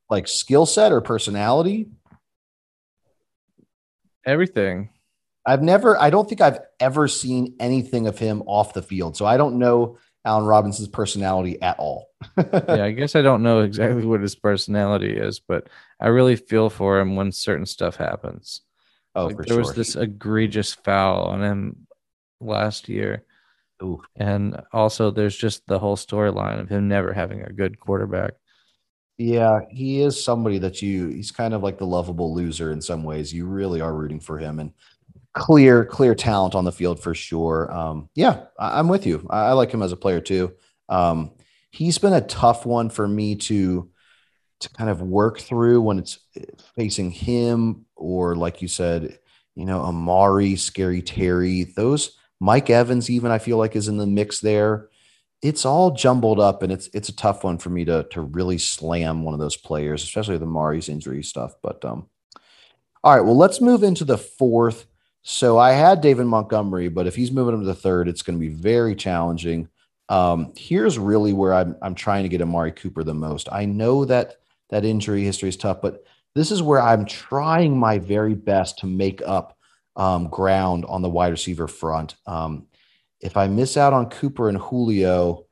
like skill set or personality. Everything. I've never. I don't think I've ever seen anything of him off the field, so I don't know Allen Robinson's personality at all. <laughs> yeah, I guess I don't know exactly what his personality is, but I really feel for him when certain stuff happens. Oh, like, for there sure. was this egregious foul on him last year. Ooh. And also there's just the whole storyline of him never having a good quarterback. Yeah, he is somebody that you he's kind of like the lovable loser in some ways. You really are rooting for him. And clear, clear talent on the field for sure. Um, yeah, I, am with you. I, I, like him as a player too. Um, he's been a tough one for me to to kind of work through when it's facing him or like you said, you know, Amari, Scary Terry, those Mike Evans, even I feel like is in the mix there. It's all jumbled up and it's it's a tough one for me to to really slam one of those players, especially the Amari's injury stuff. But um, all right, well, let's move into the fourth so I had David Montgomery, but if he's moving him to the third, it's going to be very challenging. Um, here's really where I'm I'm trying to get Amari Cooper the most. I know that that injury history is tough, but this is where I'm trying my very best to make up um, ground on the wide receiver front. Um, if I miss out on Cooper and Julio,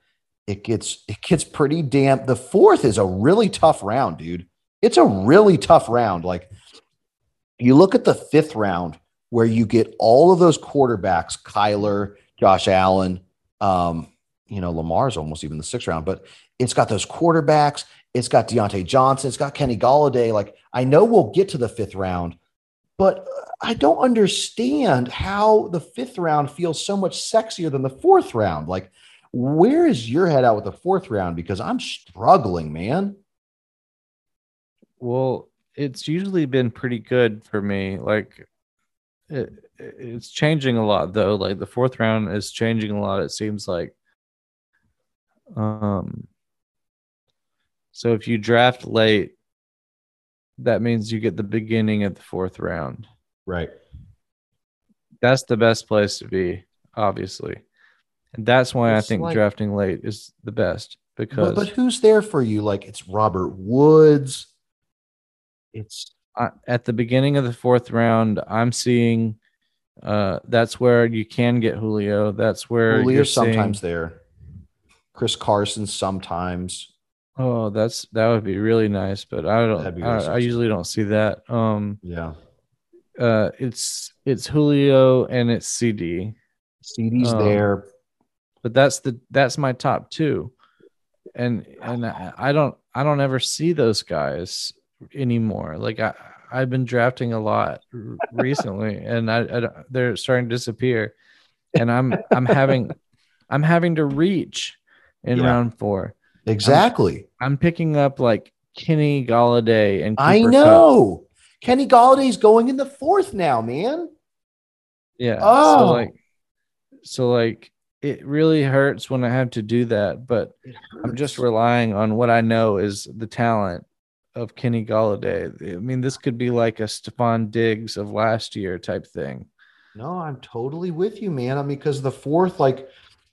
it gets it gets pretty damp. The fourth is a really tough round, dude. It's a really tough round. Like you look at the fifth round where you get all of those quarterbacks, Kyler, Josh Allen, um, you know, Lamar's almost even the sixth round, but it's got those quarterbacks. It's got Diontae Johnson. It's got Kenny Golladay. Like, I know we'll get to the fifth round, but I don't understand how the fifth round feels so much sexier than the fourth round. Like, where is your head out with the fourth round? Because I'm struggling, man. Well, it's usually been pretty good for me. Like, it, it's changing a lot though. Like the fourth round is changing a lot. It seems like. Um. So if you draft late, that means you get the beginning of the fourth round. Right. That's the best place to be, obviously, and that's why it's I think like, drafting late is the best because. But, but who's there for you? Like it's Robert Woods. It's at the beginning of the fourth round, I'm seeing uh, that's where you can get Julio. That's where Julio sometimes seeing, there. Chris Carson sometimes. Oh, that's that would be really nice, but I don't. I, I, usually don't see that. Um, yeah. Uh, it's it's Julio and it's CD. CD's um, there, but that's the that's my top two, and and I don't I don't ever see those guys anymore. Like I, I've been drafting a lot recently, <laughs> and I, I, they're starting to disappear. And I'm I'm having I'm having to reach in yeah. round four. Exactly. I'm, picking up like Kenny Golladay and Cooper I know Kupp. Kenny Golladay's going in the fourth now, man. Yeah. Oh, so like, so like it really hurts when I have to do that, but I'm just relying on what I know is the talent of Kenny Golladay. I mean, this could be like a Stefon Diggs of last year type thing. No, I'm totally with you, man. I mean, because the fourth, like,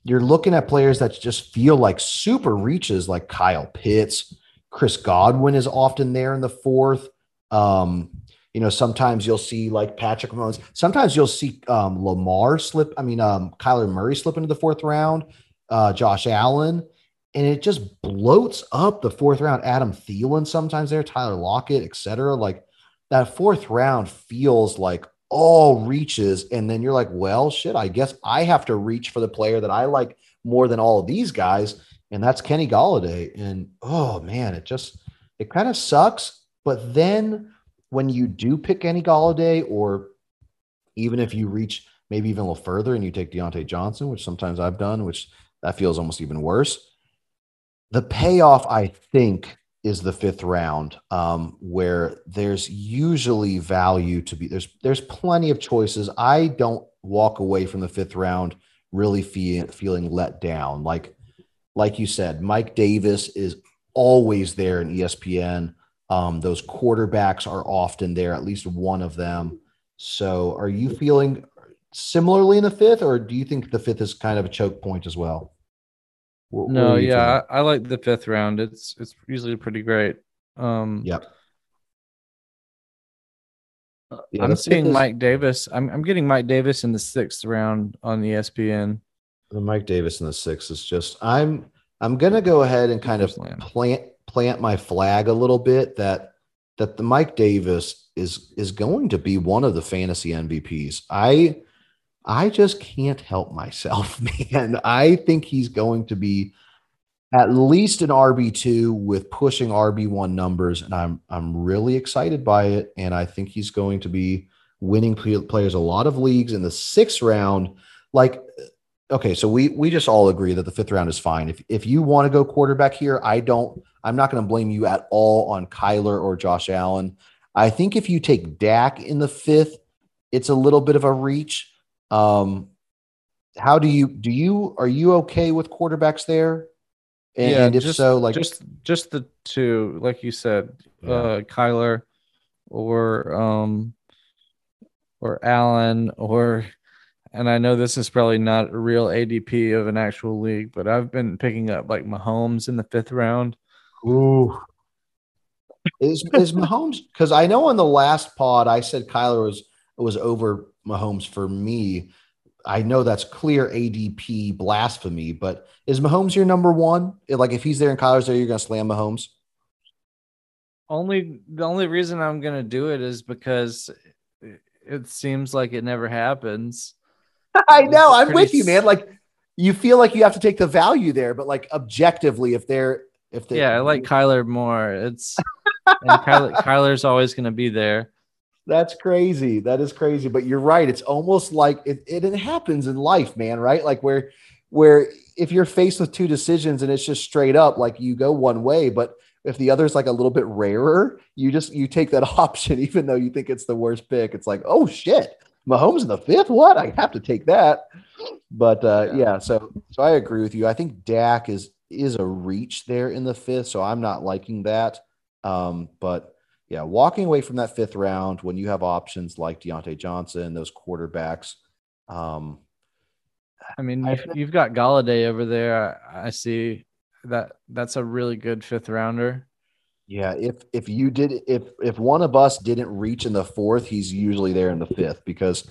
you're looking at players that just feel like super reaches, like Kyle Pitts, Chris Godwin is often there in the fourth. Um, you know, sometimes you'll see like Patrick Mahomes. Sometimes you'll see um, Lamar slip. I mean, um, Kyler Murray slip into the fourth round. Uh, Josh Allen, and it just bloats up the fourth round. Adam Thielen sometimes there, Tyler Lockett, etc. Like that fourth round feels like all reaches, and then you're like, well, shit. I guess I have to reach for the player that I like more than all of these guys, and that's Kenny Golladay. And oh man, it just it kind of sucks. But then when you do pick Kenny Golladay, or even if you reach maybe even a little further and you take Diontae Johnson, which sometimes I've done, which that feels almost even worse. The payoff, I think, is the fifth round, um, where there's usually value to be. There's there's plenty of choices. I don't walk away from the fifth round really feel, feeling let down. Like like you said, Mike Davis is always there in ESPN. Um, those quarterbacks are often there, at least one of them. So, are you feeling similarly in the fifth, or do you think the fifth is kind of a choke point as well? What, no, what yeah, I, I, like the fifth round. It's it's usually pretty great. Um, yep. Yeah, I'm seeing. Mike Davis. I'm I'm getting Mike Davis in the sixth round on ESPN. The Mike Davis in the sixth is just I'm I'm gonna go ahead and kind of plant plant my flag a little bit that that the Mike Davis is is going to be one of the fantasy MVPs. I I just can't help myself, <laughs> man. I think he's going to be at least an RB2 with pushing RB1 numbers and I'm I'm really excited by it and I think he's going to be winning players a lot of leagues in the 6th round like okay, so we we just all agree that the 5th round is fine. If if you want to go quarterback here, I don't I'm not going to blame you at all on Kyler or Josh Allen. I think if you take Dak in the 5th, it's a little bit of a reach um, how do you do you are you okay with quarterbacks there? And, yeah, and if just, so, like just just the two, like you said, yeah. uh, Kyler or um or Allen or and I know this is probably not a real ADP of an actual league, but I've been picking up like Mahomes in the fifth round. Ooh. is is Mahomes because I know on the last pod I said Kyler was was over Mahomes for me. I know that's clear ADP blasphemy, but is Mahomes your number one? Like if he's there and Kyler's there, you're gonna slam Mahomes. Only the only reason I'm gonna do it is because it seems like it never happens. <laughs> I know. I'm with you, man. Like you feel like you have to take the value there, but like objectively, if they're if they yeah, I like Kyler more. It's and Kyler, <laughs> Kyler's always gonna be there. That's crazy. That is crazy. But you're right. It's almost like it, it, it happens in life, man, right? Like where where if you're faced with two decisions and it's just straight up, like you go one way, but if the other is like a little bit rarer, you just you take that <laughs> option, even though you think it's the worst pick. It's like, oh shit, Mahomes in the fifth. What? I have to take that. But uh, yeah. yeah, so so I agree with you. I think Dak is is a reach there in the fifth, so I'm not liking that. Um, but yeah, walking away from that fifth round when you have options like Diontae Johnson, those quarterbacks. Um, I mean, I, you've got Golladay over there. I see that that's a really good fifth rounder. Yeah, if if you did if if one of us didn't reach in the fourth, he's usually there in the fifth because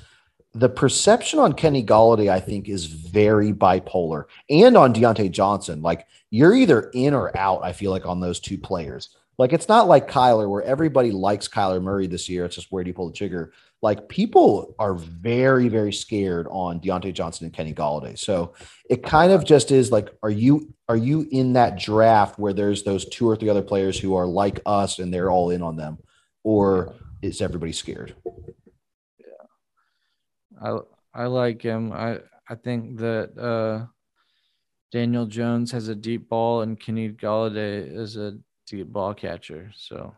the perception on Kenny Golladay, I think, is very bipolar, and on Diontae Johnson. Like you're either in or out. I feel like on those two players. Like it's not like Kyler where everybody likes Kyler Murray this year. It's just where do you pull the trigger? Like people are very, very scared on Diontae Johnson and Kenny Golladay. So it kind of just is like, are you are you in that draft where there's those two or three other players who are like us and they're all in on them, or is everybody scared? Yeah, I I like him. I I think that uh, Daniel Jones has a deep ball and Kenny Golladay is a to get ball catcher. So,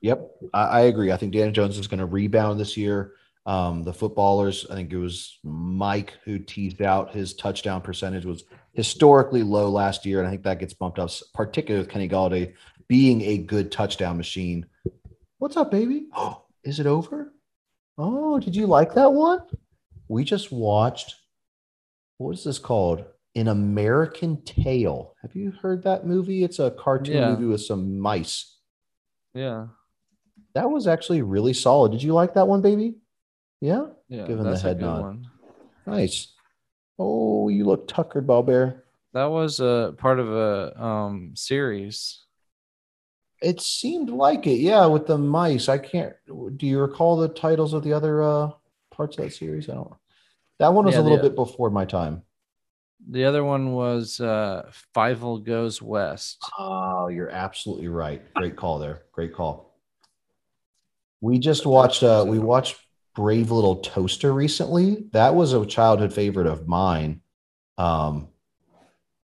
yep, I, I agree. I think Dan Jones is going to rebound this year. Um, the footballers, I think it was Mike who teased out his touchdown percentage was historically low last year, and I think that gets bumped up, particularly with Kenny Golladay being a good touchdown machine. What's up, baby? Oh, <gasps> is it over? Oh, did you like that one? we just watched what is this called? An American Tail. Have you heard that movie? It's a cartoon Yeah. movie with some mice. Yeah. That was actually really solid. Did you like that one, baby? Yeah? Yeah. Give him the head nod. one. Nice. Oh, you look tuckered, Ball Bear. That was a part of a um series. It seemed like it, yeah, with the mice. I can't do you recall the titles of the other uh parts of that series? I don't that one was Yeah, a little the- bit before my time. The other one was uh Fievel Goes West. Oh, you're absolutely right. <laughs> Great call there. Great call. We just watched uh we watched Brave Little Toaster recently. That was a childhood favorite of mine. Um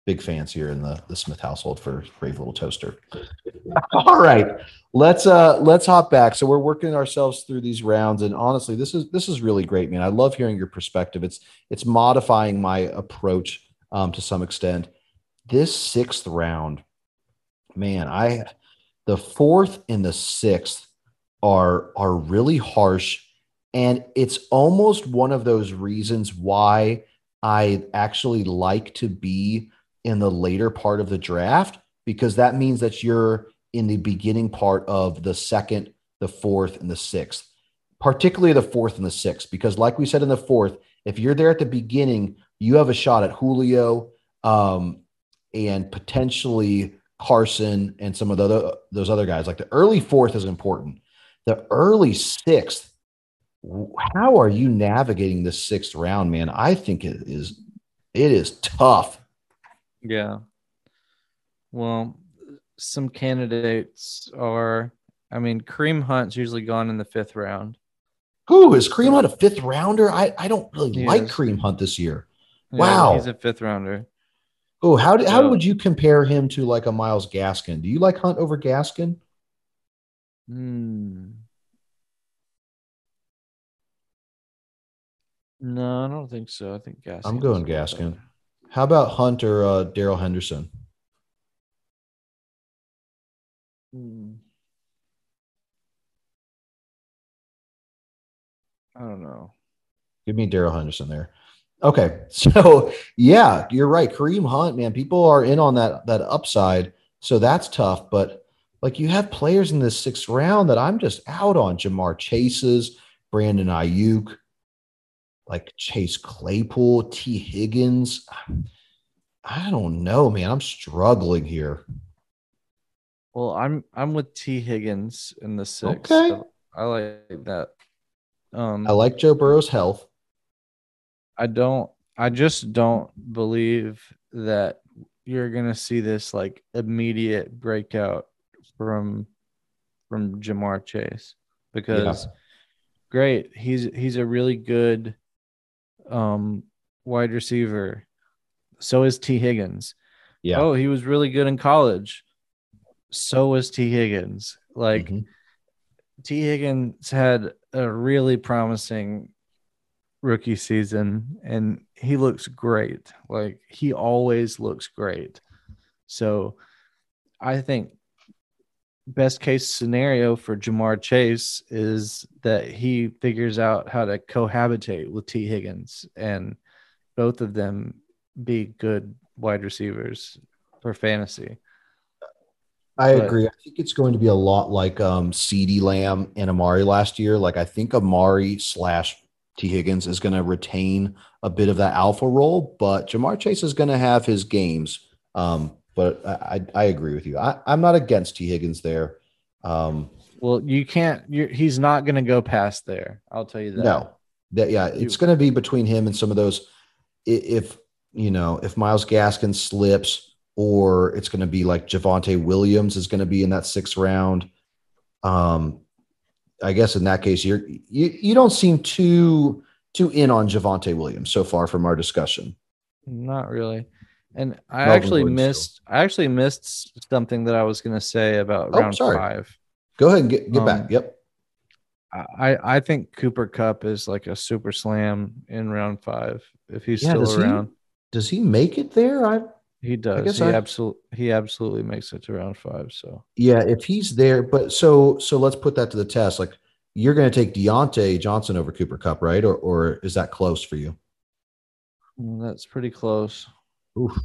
big fans here in the, the Smith household for Brave Little Toaster. <laughs> All right. Let's uh let's hop back. So we're working ourselves through these rounds and honestly this is this is really great, man. I love hearing your perspective. It's it's modifying my approach um to some extent. This sixth round, man, I the fourth and the sixth are are really harsh and it's almost one of those reasons why I actually like to be in the later part of the draft because that means that you're in the beginning part of the second, the fourth, and the sixth, particularly the fourth and the sixth. Because, like we said in the fourth, if you're there at the beginning, you have a shot at Julio um, and potentially Carson and some of the other, those other guys. Like the early fourth is important. The early sixth, how are you navigating this sixth round, man? I think it is it is tough. Yeah. Well, some candidates are I mean, Kareem Hunt's usually gone in the fifth round. Who is Kareem Hunt a fifth rounder? I, I don't really He like is. Kareem Hunt this year. Yeah, Wow. He's a fifth rounder. Oh, how do, how would you compare him to like a Myles Gaskin? Do you like Hunt over Gaskin? Hmm. No, I don't think so. I think Gaskin. I'm going Gaskin. How about Hunt or uh, Darrell Henderson? Hmm. I don't know. Give me Darrell Henderson there. Okay, <laughs> so yeah, you're right. Kareem Hunt, man, people are in on that that upside, so that's tough. But like you have players in this sixth round that I'm just out on. Ja'Marr Chase's, Brandon Aiyuk, like Chase Claypool, Tee Higgins. I don't know, man. I'm struggling here. Well, I'm I'm with Tee Higgins in the sixth. Okay. I, I like that. Um, I like Joe Burrow's health. I don't. I just don't believe that you're gonna see this like immediate breakout from from Ja'Marr Chase because great, he's he's a really good um wide receiver. So is Tee Higgins. Yeah. Oh, he was really good in college. So was Tee Higgins. Like Mhm. Tee Higgins had a really promising rookie season and he looks great. Like he always looks great. So I think best case scenario for Ja'Marr Chase is that he figures out how to cohabitate with Tee Higgins and both of them be good wide receivers for fantasy. I But- agree. I think it's going to be a lot like um CD Lamb and Amari last year. Like I think Amari slash Tee Higgins is going to retain a bit of that alpha role, but Ja'Marr Chase is going to have his games. Um, but I, I, I agree with you. I, I'm not against Tee Higgins there. Um, Well, you can't. You're, he's not going to go past there. I'll tell you that. no, that yeah, it's going to be between him and some of those. If you know, if Myles Gaskin slips, or it's going to be like Javonte Williams is going to be in that sixth round. Um, I guess in that case, you're you you don't seem too too in on Javonte Williams so far from our discussion. Not really. And I Melvin actually still. missed. I actually missed something that I was going to say about Oh, round sorry. five. Go ahead and get get Um, back. Yep. I I think Cooper Kupp is like a super slam in round five if he's Yeah, still does he- around. Does he make it there? I He, does. He I- absolutely he absolutely makes it to round five. So Yeah, if he's there, but so so let's put that to the test. Like you're going to take Diontae Johnson over Cooper Kupp, right? Or or is that close for you? Mm, That's pretty close. Oof.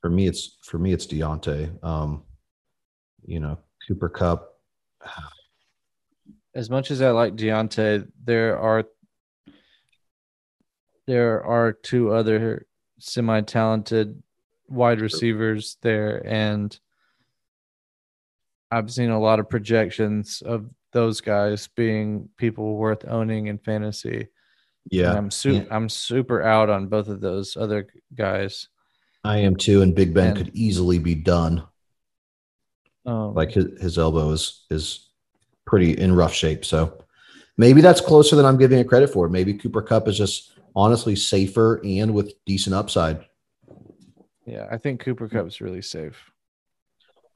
For me, it's for me, it's Diontae. Um, you know, Cooper Kupp. <sighs> As much as I like Diontae, there are there are two other semi-talented wide receivers there, and I've seen a lot of projections of those guys being people worth owning in fantasy. And Yeah, I'm su- I'm super out on both of those other guys. I am too. And Big Ben And- could easily be done. Um, Like his, his elbow is is pretty in rough shape. So maybe that's closer than I'm giving it credit for. Maybe Cooper Kupp is just honestly safer and with decent upside. yeah, I think Cooper Kupp's really safe.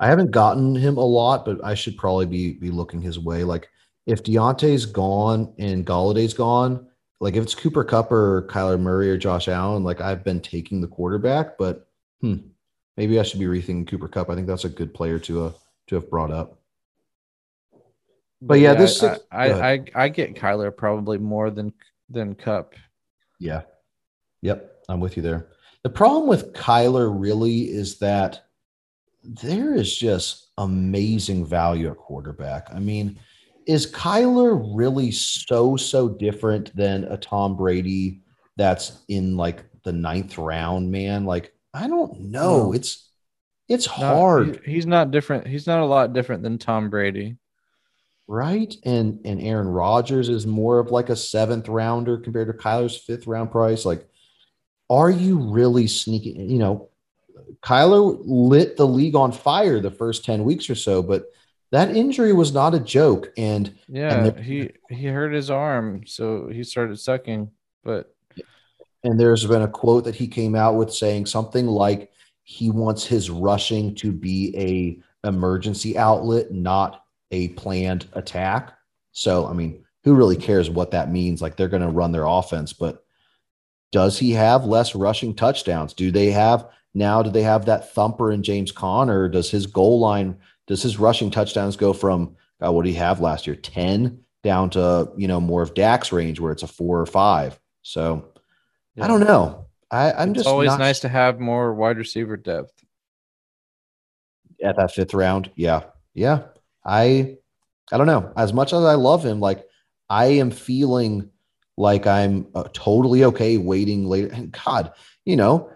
I haven't gotten him a lot, but I should probably be be looking his way. Like if Diontae's gone and Golladay's gone, like if it's Cooper Kupp or Kyler Murray or Josh Allen, like I've been taking the quarterback, but hmm, maybe I should be rethinking Cooper Kupp. I think that's a good player to uh, to have brought up. But yeah, this I, six- I, I I get Kyler probably more than than Cup. Yeah. Yep. I'm with you there. The problem with Kyler really is that there is just amazing value at quarterback. I mean, is Kyler really so, so different than a Tom Brady that's in like the ninth round, man? Like, I don't know. No. It's it's Not- hard, he- he's not different. He's not a lot different than Tom Brady. Right? And and Aaron Rodgers is more of like a seventh rounder compared to Kyler's fifth round price. Like, are you really sneaking? You know, Kyler lit the league on fire the first 10 weeks or so, but that injury was not a joke. And Yeah, there- he he hurt his arm, so he started sucking. But and there's been a quote that he came out with saying something like he wants his rushing to be a emergency outlet, not a planned attack. So, I mean, who really cares what that means? Like they're going to run their offense, but does he have less rushing touchdowns? Do they have now? Do they have that thumper in James Conner? Does his goal line, does his rushing touchdowns go from uh, what did he have last year, 10 down to, you know, more of Dak's range where it's a four or five? So I don't know. I, I'm it's just always not nice to have more wide receiver depth. at that fifth round. Yeah. Yeah. I I don't know. As much as I love him, like I am feeling like I'm uh, totally okay waiting later. And God, you know,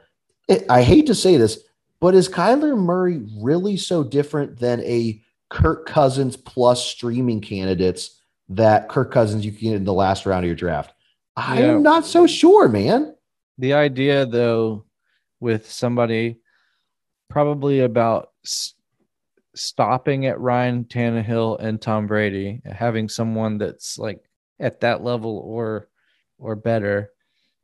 it, I hate to say this, but is Kyler Murray really so different than a Kirk Cousins plus streaming candidates that Kirk Cousins you can get in the last round of your draft? I Yeah. am not so sure, man. The idea, though, with somebody probably about stopping at Ryan Tannehill and Tom Brady, having someone that's like at that level or or better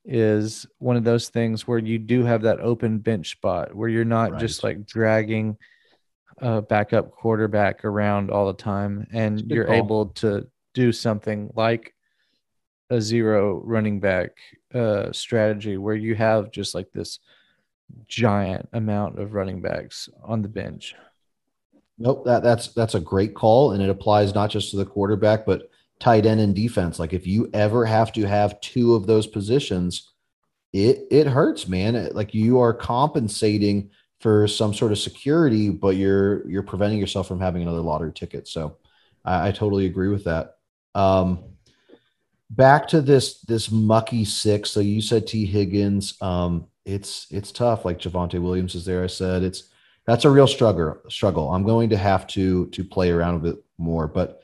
is one of those things where you do have that open bench spot where you're not just like dragging a backup quarterback around all the time and you're call. able to do something like a zero running back uh, strategy where you have just like this giant amount of running backs on the bench. Nope, that that's that's a great call, and it applies not just to the quarterback, but tight end and defense. Like if you ever have to have two of those positions, it it hurts, man. Like you are compensating for some sort of security, but you're you're preventing yourself from having another lottery ticket. So I, I totally agree with that. Um, back to this this mucky six. So you said Tee Higgins. Um, it's it's tough. Like Javonte Williams is there. I said it's that's a real struggle struggle. I'm going to have to to play around a bit more but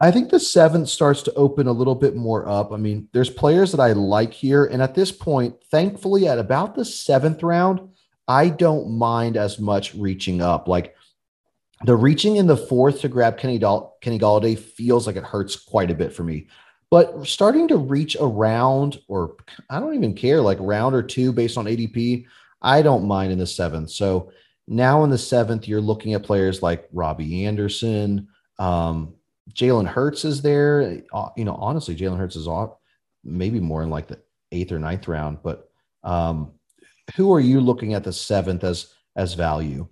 i think the seventh starts to open a little bit more up. I mean there's players that i like here and at this point thankfully at about the seventh round i don't mind as much reaching up. Like the reaching in the fourth to grab kenny, Dal- kenny golladay feels like it hurts quite a bit for me. But starting to reach around or i don't even care like round or two based on adp I don't mind in the seventh. So now in the seventh, you're looking at players like Robbie Anderson. Um, Jalen Hurts is there. Uh, You know, honestly, Jalen Hurts is off, maybe more in like the eighth or ninth round. But um, who are you looking at the seventh as as value?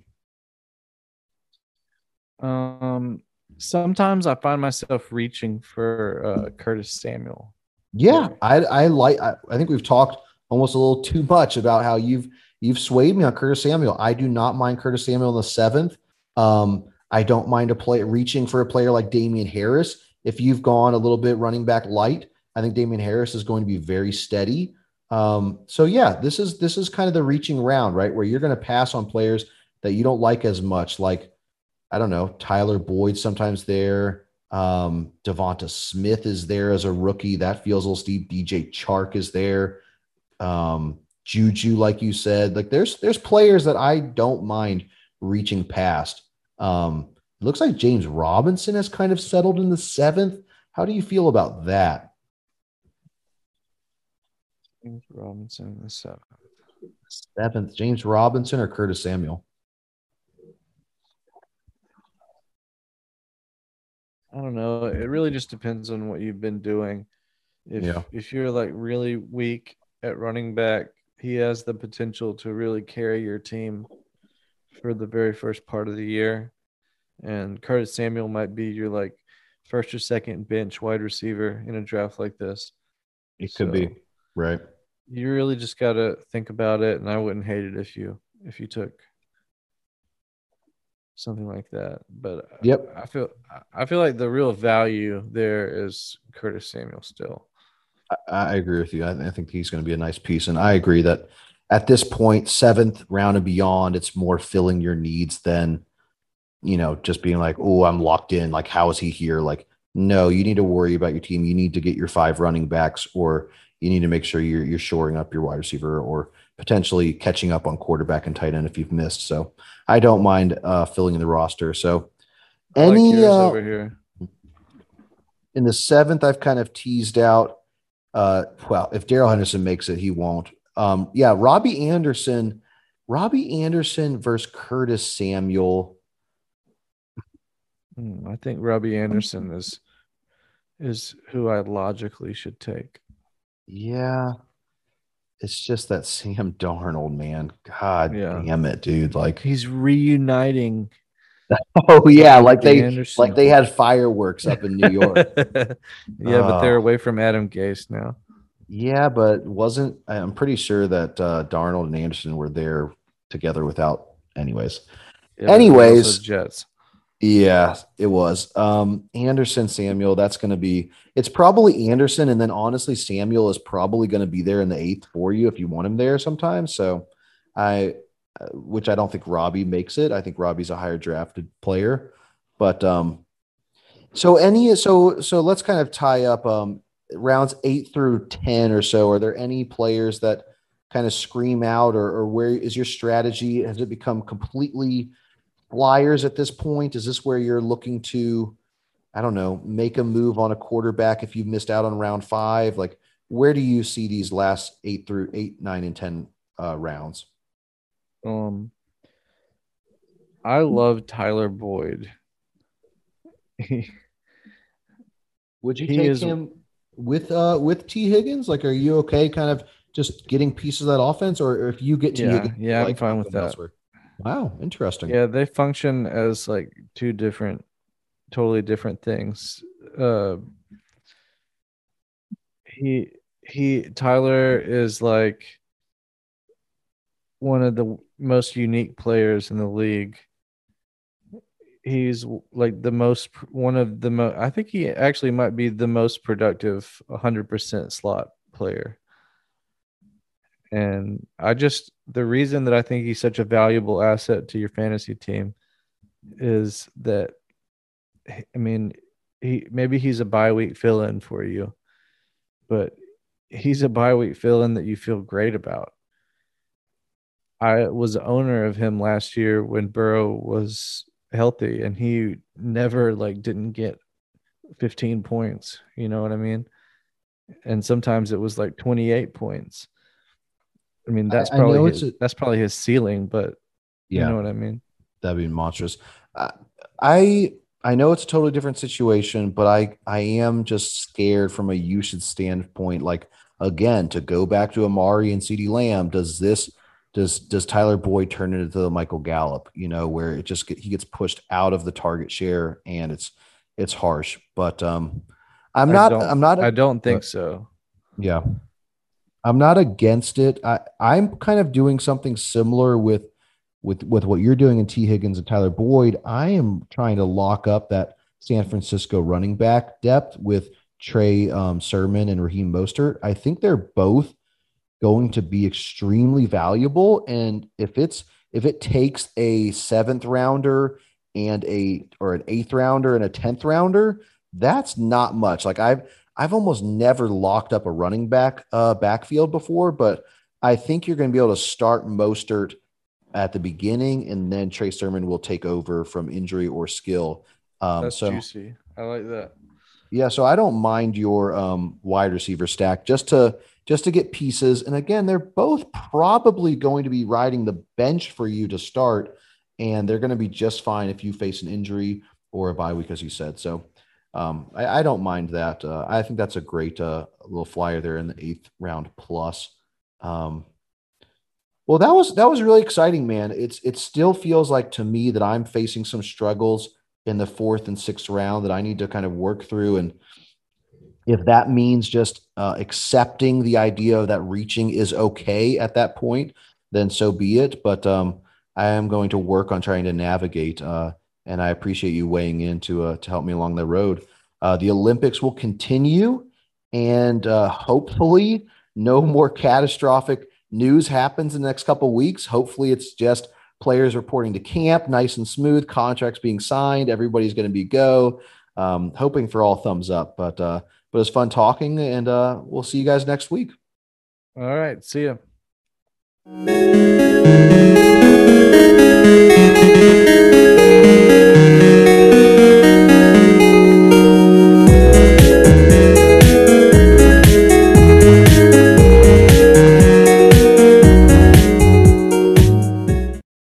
Um, sometimes I find myself reaching for uh, Curtis Samuel. Yeah, I I like. I, I think we've talked almost a little too much about how you've you've swayed me on Curtis Samuel. I do not mind Curtis Samuel in the seventh. Um, I don't mind a play reaching for a player like Damien Harris. If you've gone a little bit running back light, I think Damien Harris is going to be very steady. Um, so yeah, this is this is kind of the reaching round, right? Where you're going to pass on players that you don't like as much, like I don't know, Tyler Boyd sometimes there. Um, Devonta Smith is there as a rookie. That feels a little steep. DJ Chark is there. Um, Juju, like you said, like there's there's players that I don't mind reaching past. Um, it looks like James Robinson has kind of settled in the seventh. How do you feel about that? James Robinson in the seventh. Seventh, James Robinson or Curtis Samuel? I don't know. It really just depends on what you've been doing. If Yeah. if you're like really weak at running back, he has the potential to really carry your team for the very first part of the year. And Curtis Samuel might be your like first or second bench wide receiver in a draft like this. It could be. right. You really just got to think about it, and I wouldn't hate it if you if you took something like that. But Yep. I feel I feel like the real value there is Curtis Samuel still. I, I agree with you. I, I think he's going to be a nice piece, and I agree that at this point, seventh round and beyond, it's more filling your needs than you know just being like, oh, I'm locked in. Like, how is he here? Like, no, you need to worry about your team. You need to get your five running backs, or you need to make sure you're you're shoring up your wide receiver, or potentially catching up on quarterback and tight end if you've missed. So, I don't mind uh, filling in the roster. So, I like any yours uh, over here. in the seventh, I've kind of teased out. Uh, well, if Darrell Henderson makes it, he won't. Um, yeah, Robbie Anderson, Robbie Anderson versus Curtis Samuel. Hmm, I think Robbie Anderson is is who I logically should take. Yeah, it's just that Sam Darnold, man. God Yeah. damn it, dude! Like, He's reuniting. <laughs> oh yeah, like they Anderson. like they had fireworks up in New York. <laughs> yeah, but they're Oh. away from Adam Gase now. yeah, but wasn't I'm pretty sure that uh, Darnold and Anderson were there together without. Anyways, Yeah, Anyways. Jets. Yeah, it was. Um, Anderson Samuel, that's going to be, it's probably Anderson. And then honestly, Samuel is probably going to be there in the eighth for you if you want him there sometimes. So I, uh, which I don't think Robbie makes it. I think Robbie's a higher drafted player. But um, so any, so, so let's kind of tie up um, rounds eight through 10 or so. Are there any players that kind of scream out or, or where is your strategy? Has it become completely flyers at this point? Is this where you're looking to, I don't know, make a move on a quarterback if you've missed out on round five? Like, where do you see these last eight through eight, nine, and 10 uh, rounds? Um, I love Tyler Boyd. <laughs> Would you He take is- him with uh with Tee Higgins? Like, are you okay kind of just getting pieces of that offense, or if you get Tee Yeah, Higgins, yeah, I'm fine with that. elsewhere? Wow, interesting. yeah, they function as like two different, totally different things. Uh, he he Tyler is like one of the most unique players in the league. He's like the most one of the most. I think he actually might be the most productive 100% slot player. And I just the reason that I think he's such a valuable asset to your fantasy team is that I mean he maybe he's a bye week fill in for you, but he's a bye week fill in that you feel great about. I was owner of him last year when Burrow was healthy and he never like didn't get 15 points, you know what I mean? And sometimes it was like 28 points. I mean, that's I probably his, a- that's probably his ceiling, but yeah. you know what I mean? That'd be monstrous. I, I I know it's a totally different situation, but I I am just scared from a usage standpoint. Like again, to go back to Amari and CeeDee Lamb, does this does does Tyler Boyd turn into the Michael Gallup? You know, where it just get, he gets pushed out of the target share, and it's it's harsh. But um, I'm not. I'm not. I don't think so. Yeah, I'm not against it. I I'm kind of doing something similar with with with what you're doing in Tee Higgins and Tyler Boyd. I am trying to lock up that San Francisco running back depth with Trey um, Sermon and Raheem Mostert. I think they're both going to be extremely valuable. And if it's if it takes a seventh rounder and a or an eighth rounder and a tenth rounder, that's not much. Like I've I've almost never locked up a running back uh, backfield before, but I think you're going to be able to start Mostert at the beginning, and then Trey Sermon will take over from injury or skill. Um, That's so, juicy. I like that. Yeah, so I don't mind your um, wide receiver stack just to just to get pieces. And again, they're both probably going to be riding the bench for you to start, and they're going to be just fine if you face an injury or a bye week, as you said. So um, I, I, don't mind that. Uh, I think that's a great uh, little flyer there in the eighth round plus. Um, well, that was that was really exciting, man. It's it still feels like to me that I'm facing some struggles in the fourth and sixth round that I need to kind of work through. And if that means just uh, accepting the idea that reaching is okay at that point, then so be it. But um, I am going to work on trying to navigate, uh, and I appreciate you weighing in to uh, to help me along the road. Uh, the Olympics will continue, and uh, hopefully, no more catastrophic news happens in the next couple weeks. Hopefully, it's just players reporting to camp, nice and smooth, contracts being signed, everybody's going to be go. Um, hoping for all thumbs up, but uh, but it's fun talking, and uh, we'll see you guys next week. All right, see you.